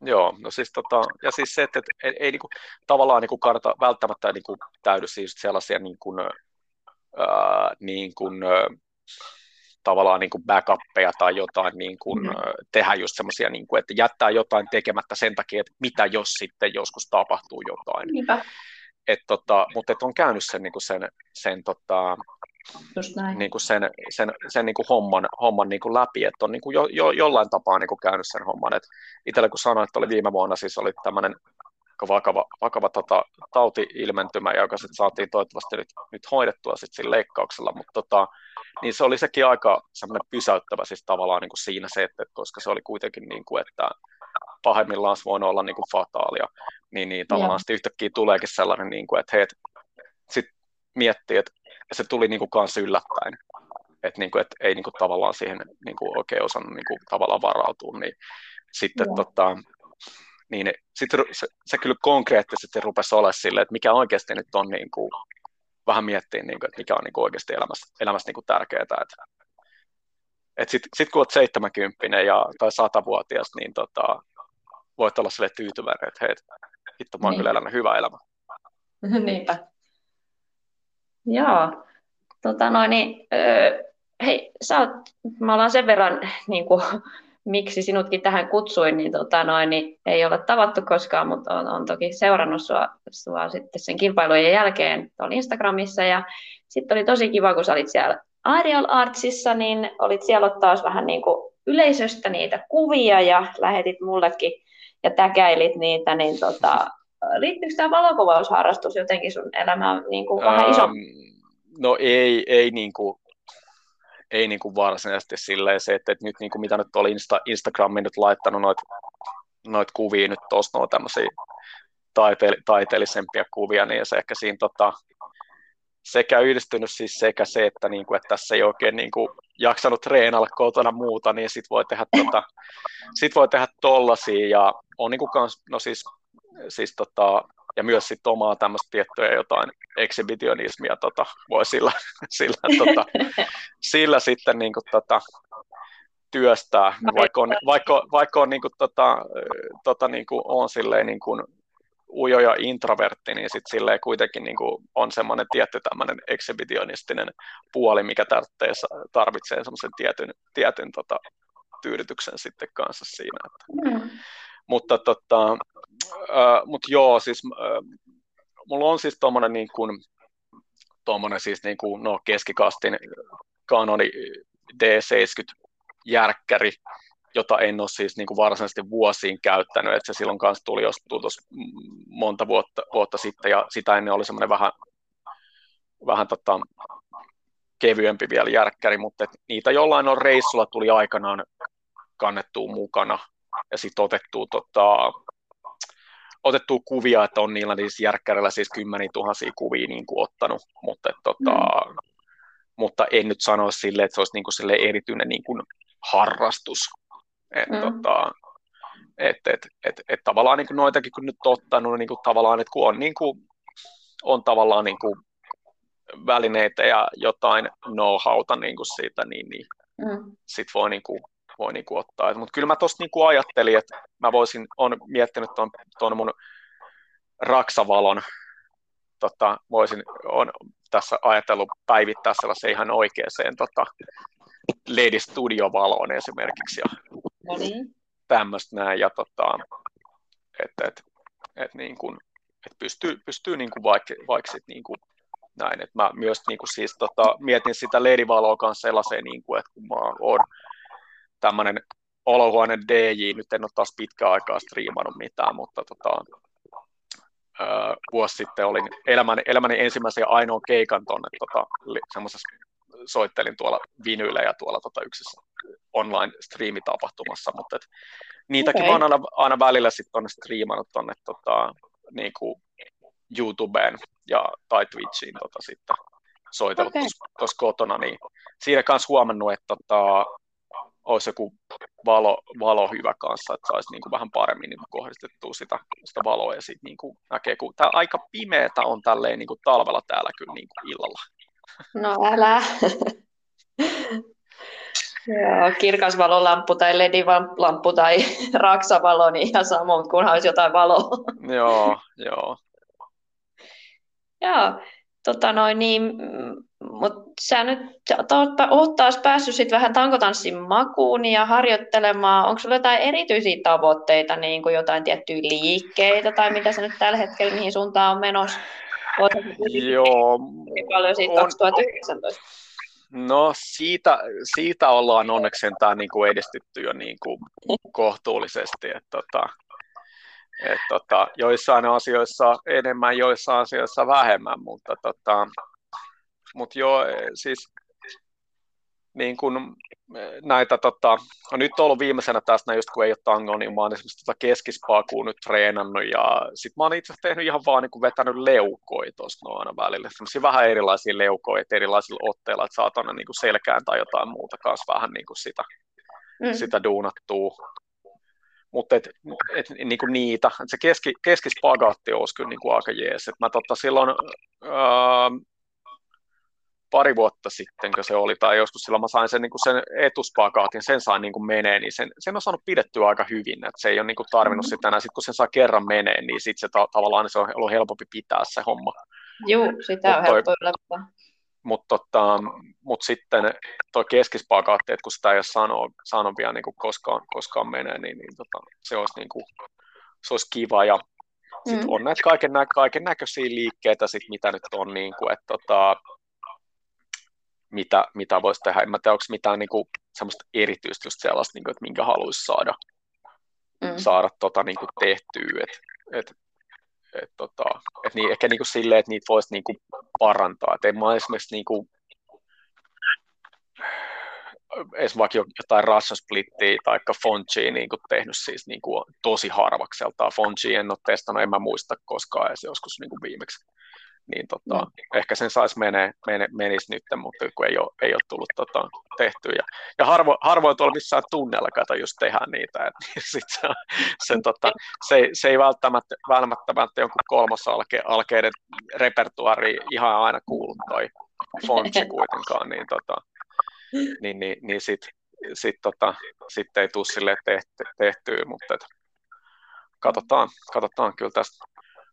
Joo, no siis tota, ja siis se, että, että ei, ei niin kuin, tavallaan niin kuin kannata välttämättä niin kuin, täydy siis sellaisia niin kuin, ää, niin kuin, ää, tavallaan niin kuin backuppeja tai jotain niin kuin, mm. tehdä just semmoisia, niin kuin, että jättää jotain tekemättä sen takia, että mitä jos sitten joskus tapahtuu jotain. Niinpä. Et, tota, mutta et on käynyt sen, niin kuin sen, sen tota, niin kuin sen, sen, sen niin kuin homman, homman niin kuin läpi, että on niin kuin jo, jo, jollain tapaa niin kuin käynyt sen homman. Et itsellä kun sanoin, että oli viime vuonna siis oli tämmöinen vakava, vakava tota, tauti-ilmentymä, joka sitten saatiin toivottavasti nyt, nyt hoidettua sit sillä leikkauksella, mutta tota, niin se oli sekin aika semmoinen pysäyttävä siis tavallaan niin kuin siinä se, että koska se oli kuitenkin niin kuin, että pahimmillaan se voi olla niin kuin fataalia, niin, niin tavallaan sitten yhtäkkiä tuleekin sellainen, niin kuin, että hei, sitten miettii, että se tuli niin kuin kanssa yllättäen, että, niin kuin, että ei niin kuin, tavallaan siihen niin kuin, oikein osannut niin kuin, tavallaan varautua, niin sitten tota, niin sit se, se, kyllä konkreettisesti rupesi olemaan silleen, että mikä oikeasti nyt on niin kuin, vähän miettiä, niin kuin, että mikä on niin kuin oikeasti elämässä, elämässä niin kuin tärkeää. Että, että sitten sit kun olet 70 ja, tai 100-vuotias, niin tota, voit olla sille tyytyväinen, että hei, hitto, mä oon niin. kyllä elänyt hyvä elämä. Niinpä. Joo. Tota noin, niin, öö, hei, sä oot, me ollaan sen verran niin kuin, miksi sinutkin tähän kutsuin, niin, tota noin, niin ei ole tavattu koskaan, mutta on, on toki seurannut sua, sua sitten sen kilpailujen jälkeen tuolla Instagramissa. Ja sitten oli tosi kiva, kun sä olit siellä Aerial Artsissa, niin olit siellä taas vähän niin kuin yleisöstä niitä kuvia ja lähetit mullekin ja täkäilit niitä, niin tota, liittyykö tämä valokuvausharrastus jotenkin sun elämään niin kuin vähän iso? Um, no ei, ei niin kuin ei niin kuin varsinaisesti silleen se, että, että nyt niin kuin mitä nyt oli Insta, Instagramin nyt laittanut noita noit kuvia nyt tuossa, no tämmöisiä taiteell, taiteellisempia kuvia, niin se ehkä siinä tota, sekä yhdistynyt siis sekä se, että, niin kuin, että tässä ei oikein niin kuin, jaksanut treenalla kotona muuta, niin sit voi tehdä, tota, sit voi tehdä tollasia ja on niin kuin kans, no siis, siis tota, ja myös sit omaa tämmöistä tiettyä jotain exhibitionismia tota, voi sillä, sillä, tota, sillä sitten niin kuin, tota, työstää, vaikka on, vaikka, vaikka on, niin kuin, tota, tota, niin kuin, on silleen niin kuin, ujo ja introvertti, niin sitten silleen kuitenkin niin kuin on semmoinen tietty tämmöinen exhibitionistinen puoli, mikä tarvitsee, tarvitsee semmoisen tietyn, tietyn tota, tyydytyksen sitten kanssa siinä. Että. Mm. Mutta tota, äh, mut joo, siis äh, mulla on siis tuommoinen niin kuin, tommonen siis niin kuin, no, keskikastin kanoni D70 järkkäri, jota en ole siis niin kuin varsinaisesti vuosiin käyttänyt, että se silloin kanssa tuli jos tuossa monta vuotta, vuotta sitten, ja sitä ennen oli semmoinen vähän, vähän tota, kevyempi vielä järkkäri, mutta niitä jollain on reissulla tuli aikanaan kannettua mukana, ja sitten otettua, tota, otettua kuvia, että on niillä niissä järkkärillä siis kymmeniä tuhansia kuvia niin kuin ottanut, mutta, et, tota, mm. mutta en nyt sano sille, että se olisi niin kuin sille erityinen niin kuin harrastus. Et, mm. tota, et, et, et, et, tavallaan niin kuin noitakin kun nyt ottanut, niin kuin tavallaan, että kun on, niin kuin, on tavallaan niin kuin välineitä ja jotain know-howta niin kuin siitä, niin, niin mm. sit voi niin kuin voi niin kuin ottaa. Mutta kyllä mä tuosta niin ajattelin, että mä voisin, on miettinyt tuon, tuon mun raksavalon, tota, voisin, on tässä ajatellut päivittää sellaisen ihan oikeaan tota, Lady Studio-valoon esimerkiksi ja no niin. tämmöistä näin. Ja tota, että et, et niin kuin, et pystyy, pystyy niin kuin vaikka, vaikka sit niin kuin näin. Et mä myös niin kuin siis, tota, mietin sitä LED-valoa kanssa sellaiseen, niin kuin, että kun mä oon tämmöinen olohuone DJ, nyt en ole taas pitkään aikaa striimannut mitään, mutta tota, öö, vuosi sitten olin elämäni, elämäni ensimmäisen ja ainoan keikan tuonne tota, semmoisessa soittelin tuolla vinyillä ja tuolla tota, yksissä online-striimitapahtumassa, mutta et, niitäkin okay. mä oon aina, aina välillä sitten tuonne striimannut tuonne tota, niinku YouTubeen ja, tai Twitchiin tota, sitten soitellut okay. tuossa kotona, niin siinä kanssa huomannut, että tota, olisi joku valo, valo hyvä kanssa, että saisi niin kuin vähän paremmin niin kuin kohdistettua sitä, sitä valoa ja sitten niin kuin näkee, kun tämä aika pimeätä on tälleen niin kuin talvella täällä kyllä niin kuin illalla. No älä. Joo, kirkas valolamppu tai LED-lamppu tai raksavalo, niin ihan samoin, kunhan olisi jotain valoa. joo, joo. Joo, tota noin, niin, mutta sä nyt oot taas päässyt sit vähän tankotanssin makuun ja harjoittelemaan. Onko sulla jotain erityisiä tavoitteita, niin kuin jotain tiettyjä liikkeitä tai mitä sä nyt tällä hetkellä, mihin suuntaan on menossa? Joo. Paljon siitä 2019. No siitä, siitä ollaan onneksi sentään niin kuin edistytty jo niin kuin kohtuullisesti. Että, tota, et, tota, joissain asioissa enemmän, joissain asioissa vähemmän, mutta tota, mut joo, siis niin kuin näitä, tota, no nyt on ollut viimeisenä tästä, just kun ei ole tango, niin mä oon esimerkiksi tota keskispakua nyt treenannut, ja sit mä oon itse asiassa tehnyt ihan vaan niin kuin vetänyt leukoja tuosta no aina välillä, semmoisia vähän erilaisia leukoja, erilaisilla otteilla, että saatana niin kuin selkään tai jotain muuta kanssa vähän niin kuin sitä, mm. sitä duunattua. Mutta et, et, niin kuin niitä, et se keski, keskispagaatti olisi kyllä niin kuin aika jees. Et mä totta silloin, ää, pari vuotta sitten, kun se oli, tai joskus silloin mä sain sen, niin kuin sen etuspakaatin, sen sain niin kuin menee, niin sen, sen on saanut pidettyä aika hyvin, että se ei ole niin kuin tarvinnut sitä enää, sitten kun sen saa kerran menee, niin sitten se ta- tavallaan se on ollut helpompi pitää se homma. Joo, sitä mut on toi, helppo ylläpitää. Mutta tota, mut sitten tuo keskispakaatti, että kun sitä ei ole sanonut vielä niin kuin koskaan, koskaan menee, niin, niin tota, se, olisi niin kuin, se olisi kiva. Ja sitten mm. on näitä kaiken, nä- kaiken näköisiä liikkeitä, sit, mitä nyt on, niin kuin, että tota, mitä, mitä voisi tehdä. En mä tiedä, onko mitään niin kuin, semmoista erityistä just sellaista, niin kuin, että minkä haluaisi saada, mm. saada tota, niin kuin tehtyä. Et, et, et, tota, et niin, ehkä niin kuin silleen, että niitä voisi niin kuin parantaa. Et en mä esimerkiksi niin kuin, esimerkiksi vaikka jotain rassasplittiä tai Fonchia niin kuin tehnyt siis niin kuin tosi harvakseltaan. Fonchia en ole testannut, en mä muista koskaan edes joskus niin kuin viimeksi niin tota, mm. ehkä sen saisi menee, mene, menisi nyt, mutta kun ei ole, ei ole tullut tota, tehty. Ja, ja harvo, harvoin tuolla missään tunnella kato just tehdä niitä, että niin sit se, sen, tota, se, se, ei välttämättä, välttämättä jonkun kolmas alke, alkeiden repertuari ihan aina kuulu toi fontsi kuitenkaan, niin, tota, niin, niin, niin sitten sit, tota, sit ei tule sille tehty, tehtyä, mutta et, katsotaan, katsotaan kyllä tästä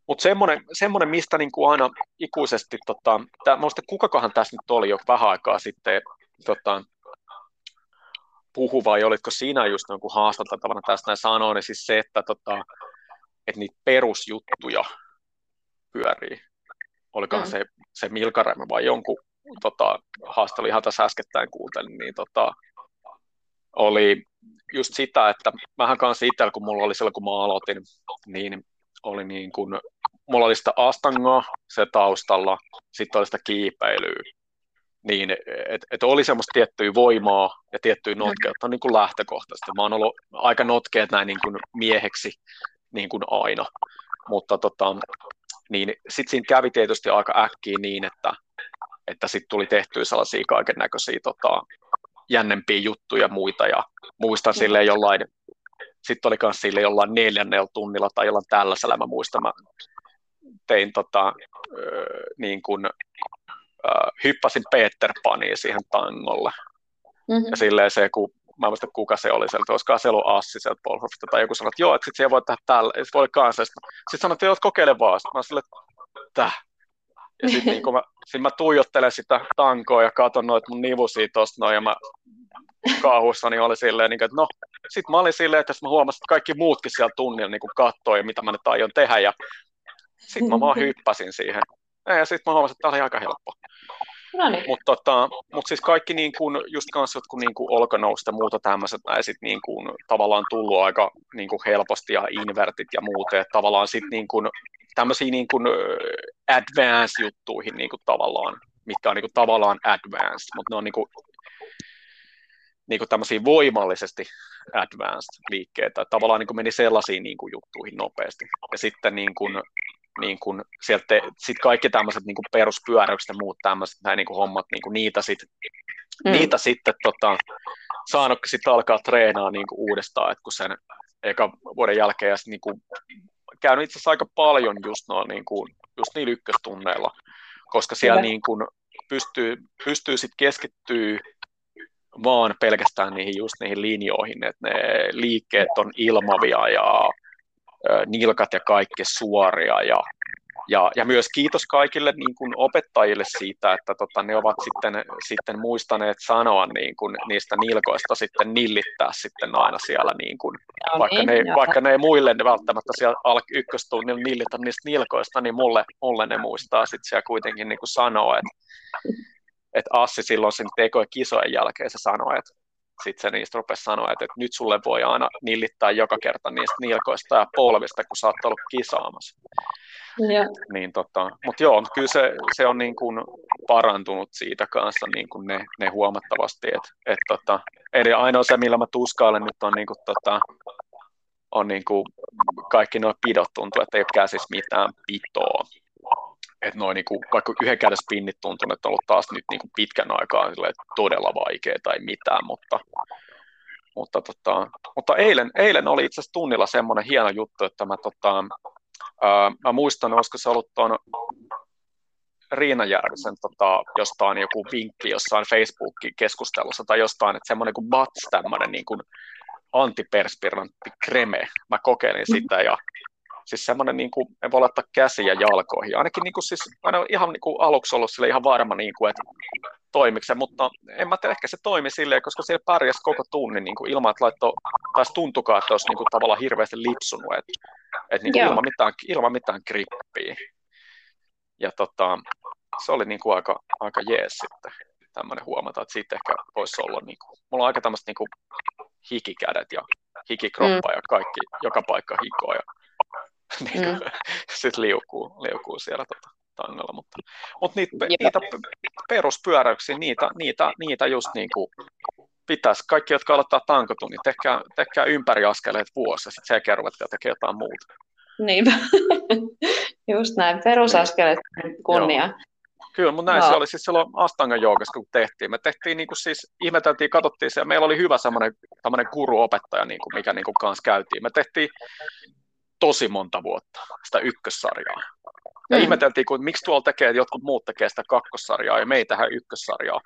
mutta semmoinen, semmoinen, mistä niin kuin aina ikuisesti, tota, tää, muista kukakohan tässä nyt oli jo vähän aikaa sitten tota, puhu, vai olitko sinä just jonkun haastateltavana tästä näin sanoa, niin siis se, että, tota, että niitä perusjuttuja pyörii. Olikohan mm. se, se Milkaremme vai jonkun tota, haastelu ihan tässä äskettäin kuuntelin, niin tota, oli just sitä, että vähän kanssa itsellä, kun mulla oli silloin, kun mä aloitin, niin oli niin kuin mulla oli sitä astangaa se taustalla, sitten oli sitä kiipeilyä, niin että et oli semmoista tiettyä voimaa ja tiettyä notkeutta niin kuin lähtökohtaisesti. Mä oon ollut aika notkeet näin niin kuin mieheksi niin kuin aina, mutta tota, niin sitten siinä kävi tietysti aika äkkiä niin, että, että sitten tuli tehtyä sellaisia kaiken näköisiä tota, jännempiä juttuja ja muita, ja muistan silleen jollain, sitten oli myös sille jollain neljännellä tunnilla tai jollain tällaisella, mä muistan, mä tein tota, niin kuin, hyppäsin Peter Paniin siihen tangolle. Mm-hmm. Ja silleen se, kun mä en muista kuka se oli sieltä, olisiko se ollut Assi sieltä Polhofista, tai joku sanoi, että joo, että sit siellä voi tehdä tällä, ja sit voi kanssa, sitten sanoi, että joo, kokeile vaan, sitten mä silleen, että ja sitten niin mä, sit mä tuijottelen sitä tankoa ja katon noita mun nivusia tosta noin, ja mä kauhussa niin oli silleen, niin kuin, että no, sitten mä olin silleen, että jos mä huomasin, että kaikki muutkin siellä tunnilla niin katsoi, mitä mä nyt aion tehdä, ja sitten mä vaan hyppäsin siihen. Ja sitten mä huomasin, että tämä oli aika helppo. No niin. Mutta tota, mut siis kaikki niin kun, just kanssa jotkut niin olkanousta ja muuta tämmöiset, näin sit niin kun, tavallaan tullut aika niin kun helposti ja invertit ja muuta, että tavallaan sitten niin kun, tämmöisiä niin kun, advanced-juttuihin niin kun, tavallaan, mitkä on niin kun, tavallaan advanced, mutta ne on niin kun, niin kuin tämmöisiä voimallisesti advanced liikkeitä, tavallaan niin kuin meni sellaisiin niin kuin juttuihin nopeasti. Ja sitten niin kuin, niin kuin sieltä, sit kaikki tämmöiset niin peruspyöräykset ja muut tämmöiset näin niin kuin hommat, niin kuin niitä, sit, mm. niitä sitten tota, saanut sitten alkaa treenaa niin kuin uudestaan, että kun sen eka vuoden jälkeen ja sit, niin kuin, käynyt itse asiassa aika paljon just, no, niin kuin, just niillä ykköstunneilla, koska siellä niin kuin, pystyy, pystyy sitten keskittyä vaan pelkästään niihin just niihin linjoihin, että ne liikkeet on ilmavia ja nilkat ja kaikki suoria. Ja, ja, ja myös kiitos kaikille niin kuin opettajille siitä, että tota, ne ovat sitten, sitten muistaneet sanoa niin kuin, niistä nilkoista sitten nillittää sitten aina siellä, niin kuin, no vaikka, niin, ne, vaikka ne ei muille ne välttämättä siellä al- ykköstunnilla nillitä niistä nilkoista, niin mulle, mulle ne muistaa sitten siellä kuitenkin niin kuin sanoa, että että Assi silloin sen tekojen kisojen jälkeen se sanoi, että sitten se niistä rupesi sanoa, että, että nyt sulle voi aina nillittää joka kerta niistä nilkoista ja polvista, kun sä oot ollut kisaamassa. Ja. Niin tota, mutta joo, kyllä se, se on niin kuin, parantunut siitä kanssa niin kuin ne, ne huomattavasti. Et, et, tota, eli ainoa se, millä mä tuskailen nyt on, niin kuin, tota, on niin kuin kaikki nuo pidot tuntuu, että ei ole käsissä mitään pitoa. Että noin niin kuin, vaikka yhden käden spinnit tuntuu, että on ollut taas nyt niin kuin pitkän aikaa todella vaikea tai mitään, mutta, mutta, tota, mutta eilen, eilen oli itse asiassa tunnilla semmoinen hieno juttu, että mä, tota, ää, mä muistan, olisiko se ollut tuon Riina Järvisen tota, jostain joku vinkki jossain Facebookin keskustelussa tai jostain, että semmoinen kuin BATS, tämmöinen niin antiperspirantti kreme. Mä kokeilin sitä ja siis semmoinen, niin kuin, me voi laittaa käsiä jalkoihin. Ainakin niin kuin, siis, aina ihan niin kuin, aluksi ollut sille ihan varma, niin kuin, että toimiko se, mutta en mä tiedä, ehkä se toimi silleen, koska siellä pärjäsi koko tunnin niin kuin, ilman, että laittoi, taas tuntukaan, että olisi niin kuin, tavallaan hirveästi lipsunut, että, että niin kuin, ilman, mitään, ilman mitään grippiä. Ja tota, se oli niin kuin, aika, aika jees sitten tämmöinen huomata, että siitä ehkä voisi olla, niin kuin, mulla on aika tämmöistä niin kuin, hikikädet ja hikikroppa mm. ja kaikki, joka paikka hikoa ja niin kuin, mm. sitten liukuu, liukuu siellä tota, tangalla. Mutta, mutta niitä, niitä peruspyöräyksiä, niitä, niitä, niitä just niin kuin pitäisi, kaikki, jotka aloittaa tankotunnin, niin tehkää, tehkää ympäriaskeleet vuosi ja sitten sen ruvetkaa tekemään jotain muuta. Niinpä, just näin, perusaskeleet kunnia. Joo. Kyllä, mutta näin no. se oli siis silloin Astangan joogassa, kun tehtiin. Me tehtiin niin kuin siis, ihmeteltiin, katsottiin se, ja meillä oli hyvä semmoinen tämmöinen guru-opettaja, niin kuin, mikä niin kuin kanssa käytiin. Me tehtiin tosi monta vuotta sitä ykkössarjaa. Ja mm. ihmeteltiin, kun, miksi tuolla tekee, jotkut muut tekee sitä kakkossarjaa, ja me ei tähän ykkössarjaa,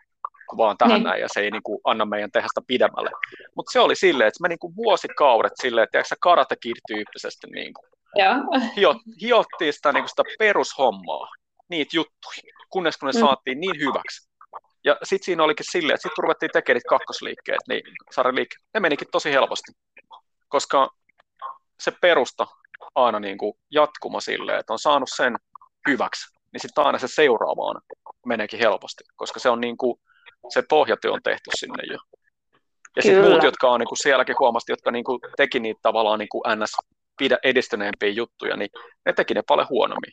vaan tähän mm. näin, ja se ei niin kuin, anna meidän tehdä sitä pidemmälle. Mutta se oli silleen, että me niin kuin vuosikaudet silleen, että se karate tyyppisesti niin kuin, Hiot, hiottiin sitä, niin kuin sitä perushommaa, niitä juttuja kunnes kun ne mm. saatiin niin hyväksi. Ja sitten siinä olikin silleen, että sitten ruvettiin tekemään niitä kakkosliikkeet, niin sarjaliikkeet, ne menikin tosi helposti, koska se perusta aina niin kuin jatkuma silleen, että on saanut sen hyväksi, niin sitten aina se seuraavaan meneekin helposti, koska se on niin kuin, se pohjatyö on tehty sinne jo. Ja sitten muut, jotka on niin kuin sielläkin huomasti, jotka niin kuin teki niitä tavallaan niin kuin ns. edistyneempiä juttuja, niin ne teki ne paljon huonommin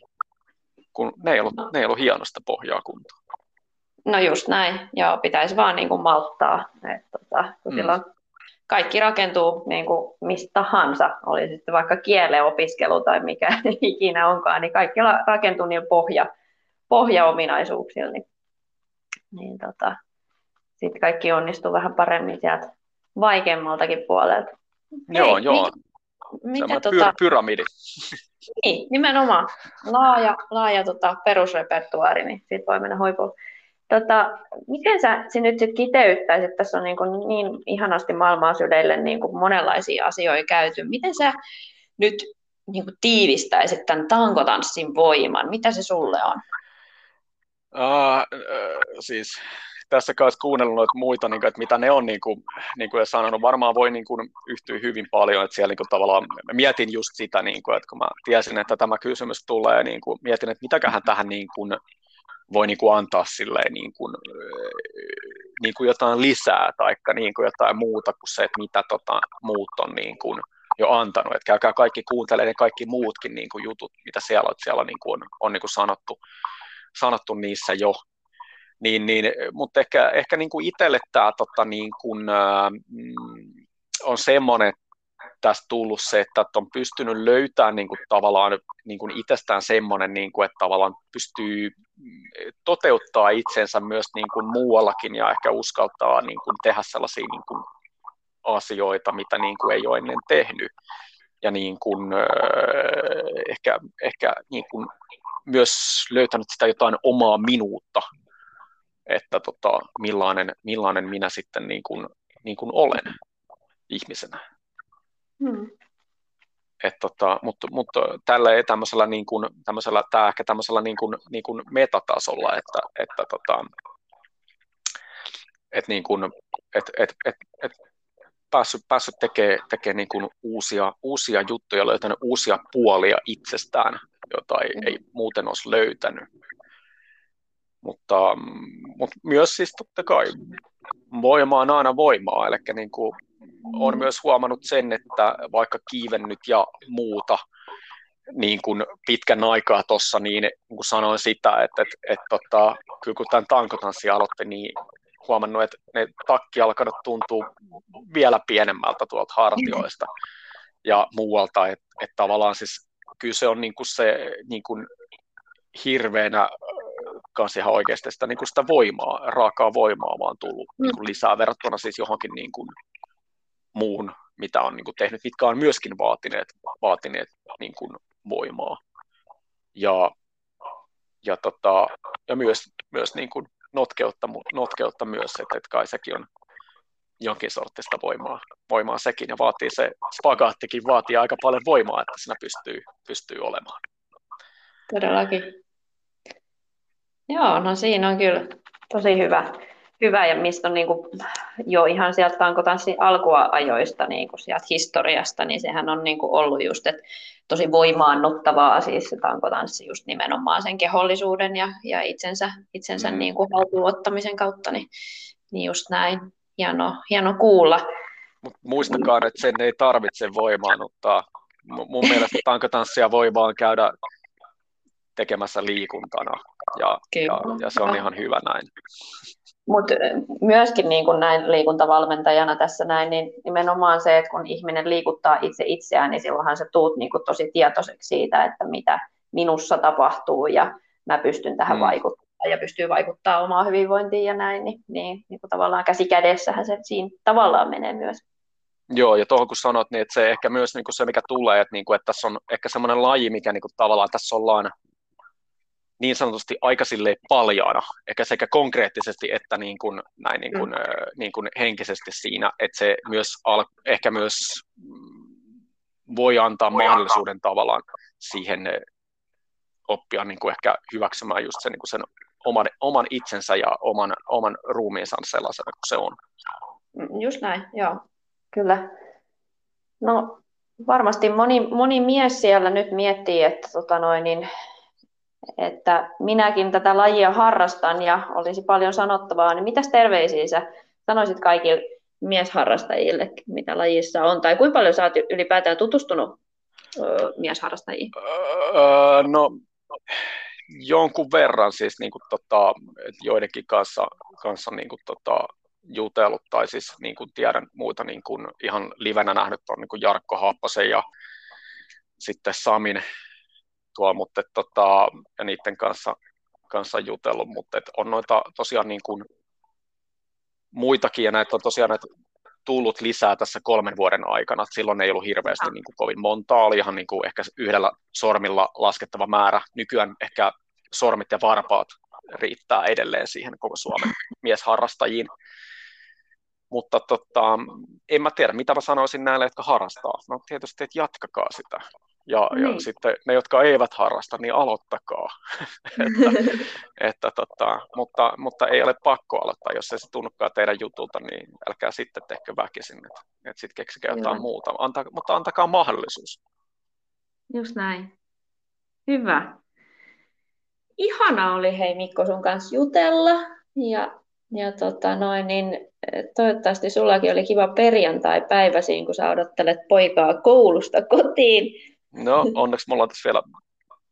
kun ne ei ollut, ne ei ollut hienosta pohjaa kuntoon. No just näin, joo, pitäisi vaan niin kuin malttaa, että tota, kun mm. silloin kaikki rakentuu niin kuin mistä tahansa, oli sitten vaikka kielen opiskelu tai mikä ikinä onkaan, niin kaikki rakentuu niin pohja, pohjaominaisuuksilla, niin, niin tota, sitten kaikki onnistuu vähän paremmin sieltä vaikeammaltakin puolelta. Joo, Hei, joo. Mikä, mikä tota, pyramidi. Niin, nimenomaan. Laaja, laaja tota, perusrepertuaari, niin siitä voi mennä huipuun. Tota, miten sä, sä nyt sit kiteyttäisit, tässä on niin, kuin niin ihanasti maailmaa syleille niin kuin monenlaisia asioita käyty. Miten sä nyt niin kuin tiivistäisit tämän tankotanssin voiman? Mitä se sulle on? Uh, uh, siis tässä kanssa kuunnellut noita muita, niin kuin, että mitä ne on, niin kuin, niin kuin sanonut, varmaan voi niin kuin, yhtyä hyvin paljon, että siellä niin kuin, tavallaan mietin just sitä, niin kuin, että kun mä tiesin, että tämä kysymys tulee, niin kuin, mietin, että mitäköhän tähän niin kuin, voi niin kuin, antaa silleen, niin kuin, niin kuin jotain lisää tai niin kuin jotain muuta kuin se, että mitä tota, muut on niin kuin, jo antanut. Että käykää kaikki kuuntelemaan ne kaikki muutkin niin kuin jutut, mitä siellä, on, siellä niin kuin on, on niin kuin sanottu, sanottu niissä jo. Niin, niin, mutta ehkä, ehkä niin kuin itselle tämä tota, niin kuin, äh, on semmoinen tästä tullut se, että on pystynyt löytämään niin kuin, tavallaan niin kuin itsestään semmoinen, niin kuin, että tavallaan pystyy toteuttaa itsensä myös niin kuin muuallakin ja ehkä uskaltaa niin kuin, tehdä sellaisia niin kuin, asioita, mitä niin kuin, ei ole ennen tehnyt. Ja niin kuin, ehkä, ehkä niin kuin, myös löytänyt sitä jotain omaa minuutta että tota, millainen, millainen minä sitten niin kuin, niin kuin olen ihmisenä. Hmm. Et tota, mutta, mutta tällä ei tämmöisellä, niin kuin, tämmöisellä, tämä ehkä tämmöisellä niin kuin, niin kuin metatasolla, että, että tota, et niin kuin, et, et, et, et päässyt, päässyt tekemään tekee niin kuin uusia, uusia juttuja, löytänyt uusia puolia itsestään, jota ei, mm. ei muuten olisi löytänyt. Mutta, mutta myös siis totta kai voima on aina voimaa, eli niin kuin olen myös huomannut sen, että vaikka kiivennyt ja muuta, niin kuin pitkän aikaa tuossa, niin, niin kuin sanoin sitä, että, että, että, tota, kyllä kun tämän tankotanssi aloitti, niin huomannut, että ne takkialkanot tuntuu vielä pienemmältä tuolta hartioista ja muualta, että, että tavallaan siis kyllä se on niin kuin se niin kuin hirveänä kanssa ihan oikeasti sitä, niin kuin sitä voimaa, raakaa voimaa vaan tullut niin kuin lisää verrattuna siis johonkin niin kuin muun, mitä on niin kuin tehnyt, mitkä on myöskin vaatineet, vaatineet niin kuin voimaa. Ja, ja, tota, ja myös, myös niin kuin notkeutta, notkeutta myös, että, että kai sekin on jonkin sortista voimaa, voimaa sekin, ja vaatii se spagaattikin vaatii aika paljon voimaa, että siinä pystyy, pystyy olemaan. Todellakin. Joo, no siinä on kyllä tosi hyvä, hyvä ja mistä on niin kuin jo ihan sieltä tankotanssin alkuajoista, niin kuin sieltä historiasta, niin sehän on niin kuin ollut just, että tosi voimaannuttavaa siis se tankotanssi just nimenomaan sen kehollisuuden ja, ja itsensä, itsensä mm. niin kuin haltuunottamisen kautta, niin, niin just näin. Hieno, hieno kuulla. Mut muistakaa, että sen ei tarvitse voimaannuttaa. Mun mielestä tankotanssia voi vaan käydä tekemässä liikuntana, ja, ja, ja se on ihan hyvä näin. Mutta myöskin niin kuin näin liikuntavalmentajana tässä näin, niin nimenomaan se, että kun ihminen liikuttaa itse itseään, niin silloinhan se tuut niin kuin tosi tietoiseksi siitä, että mitä minussa tapahtuu ja mä pystyn tähän mm. vaikuttamaan ja pystyy vaikuttaa omaan hyvinvointiin ja näin, niin, niin, niin kuin tavallaan käsi kädessähän se siinä tavallaan menee myös. Joo, ja tuohon kun sanot, niin että se ehkä myös niin kuin se, mikä tulee, että, niin kuin, että tässä on ehkä semmoinen laji, mikä niin kuin, tavallaan tässä ollaan niin sanotusti aika paljaana, ehkä sekä konkreettisesti että niin kuin, näin niin kuin, mm. niin kuin henkisesti siinä, että se myös al- ehkä myös voi antaa voi mahdollisuuden antaa. tavallaan siihen oppia niin kuin ehkä hyväksymään just sen, niin kuin sen oman, oman itsensä ja oman, oman ruumiinsa sellaisena kuin se on. Mm, just näin, joo, kyllä. No varmasti moni, moni mies siellä nyt miettii, että tota noin, niin että minäkin tätä lajia harrastan ja olisi paljon sanottavaa, niin mitäs terveisiä sä sanoisit kaikille miesharrastajille, mitä lajissa on, tai kuinka paljon sä oot ylipäätään tutustunut ö, miesharrastajiin? Öö, no jonkun verran siis niin kuin, tota, joidenkin kanssa, kanssa niin kuin, tota, jutellut, tai siis niin kuin tiedän muita niin kuin, ihan livenä nähnyt on niin kuin Jarkko Happasen ja sitten Samin, tuolla, mutta et, tota, ja niiden kanssa, kanssa jutellut, mutta et on noita tosiaan niin kuin muitakin, ja näitä on tosiaan näitä tullut lisää tässä kolmen vuoden aikana. Silloin ei ollut hirveästi niin kuin kovin montaa, oli ihan niin kuin ehkä yhdellä sormilla laskettava määrä. Nykyään ehkä sormit ja varpaat riittää edelleen siihen koko Suomen miesharrastajiin. Mutta tota, en mä tiedä, mitä mä sanoisin näille, jotka harrastaa. No tietysti, että jatkakaa sitä. Ja, niin. ja sitten ne, jotka eivät harrasta, niin aloittakaa. että, että, tota, mutta, mutta ei ole pakko aloittaa, jos ei se tunnukaan teidän jutulta, niin älkää sitten tehkö väkisin, että, että sitten keksikää jotain Joo. muuta. Anta, mutta antakaa mahdollisuus. Just näin. Hyvä. Ihana oli hei Mikko sun kanssa jutella ja, ja tota noin, niin toivottavasti sullakin oli kiva perjantai-päivä siinä, kun sä odottelet poikaa koulusta kotiin No, onneksi mulla on tässä vielä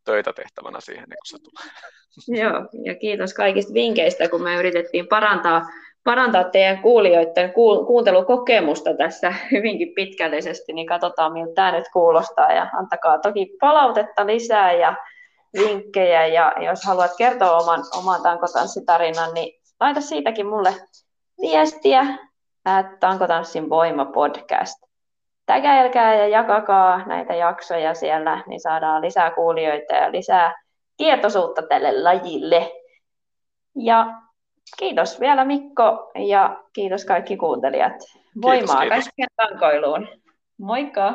töitä tehtävänä siihen, niin kun se tulee. Joo, ja kiitos kaikista vinkkeistä, kun me yritettiin parantaa, parantaa teidän kuulijoiden kuuntelukokemusta tässä hyvinkin pitkällisesti, niin katsotaan, miltä tämä nyt kuulostaa, ja antakaa toki palautetta lisää ja vinkkejä, ja jos haluat kertoa oman, oman tankotanssitarinan, niin laita siitäkin mulle viestiä, että Tankotanssin voima podcast tägäilkää ja jakakaa näitä jaksoja siellä, niin saadaan lisää kuulijoita ja lisää tietoisuutta tälle lajille. Ja kiitos vielä Mikko ja kiitos kaikki kuuntelijat. Voimaa kaikkeen tankoiluun. Moikka!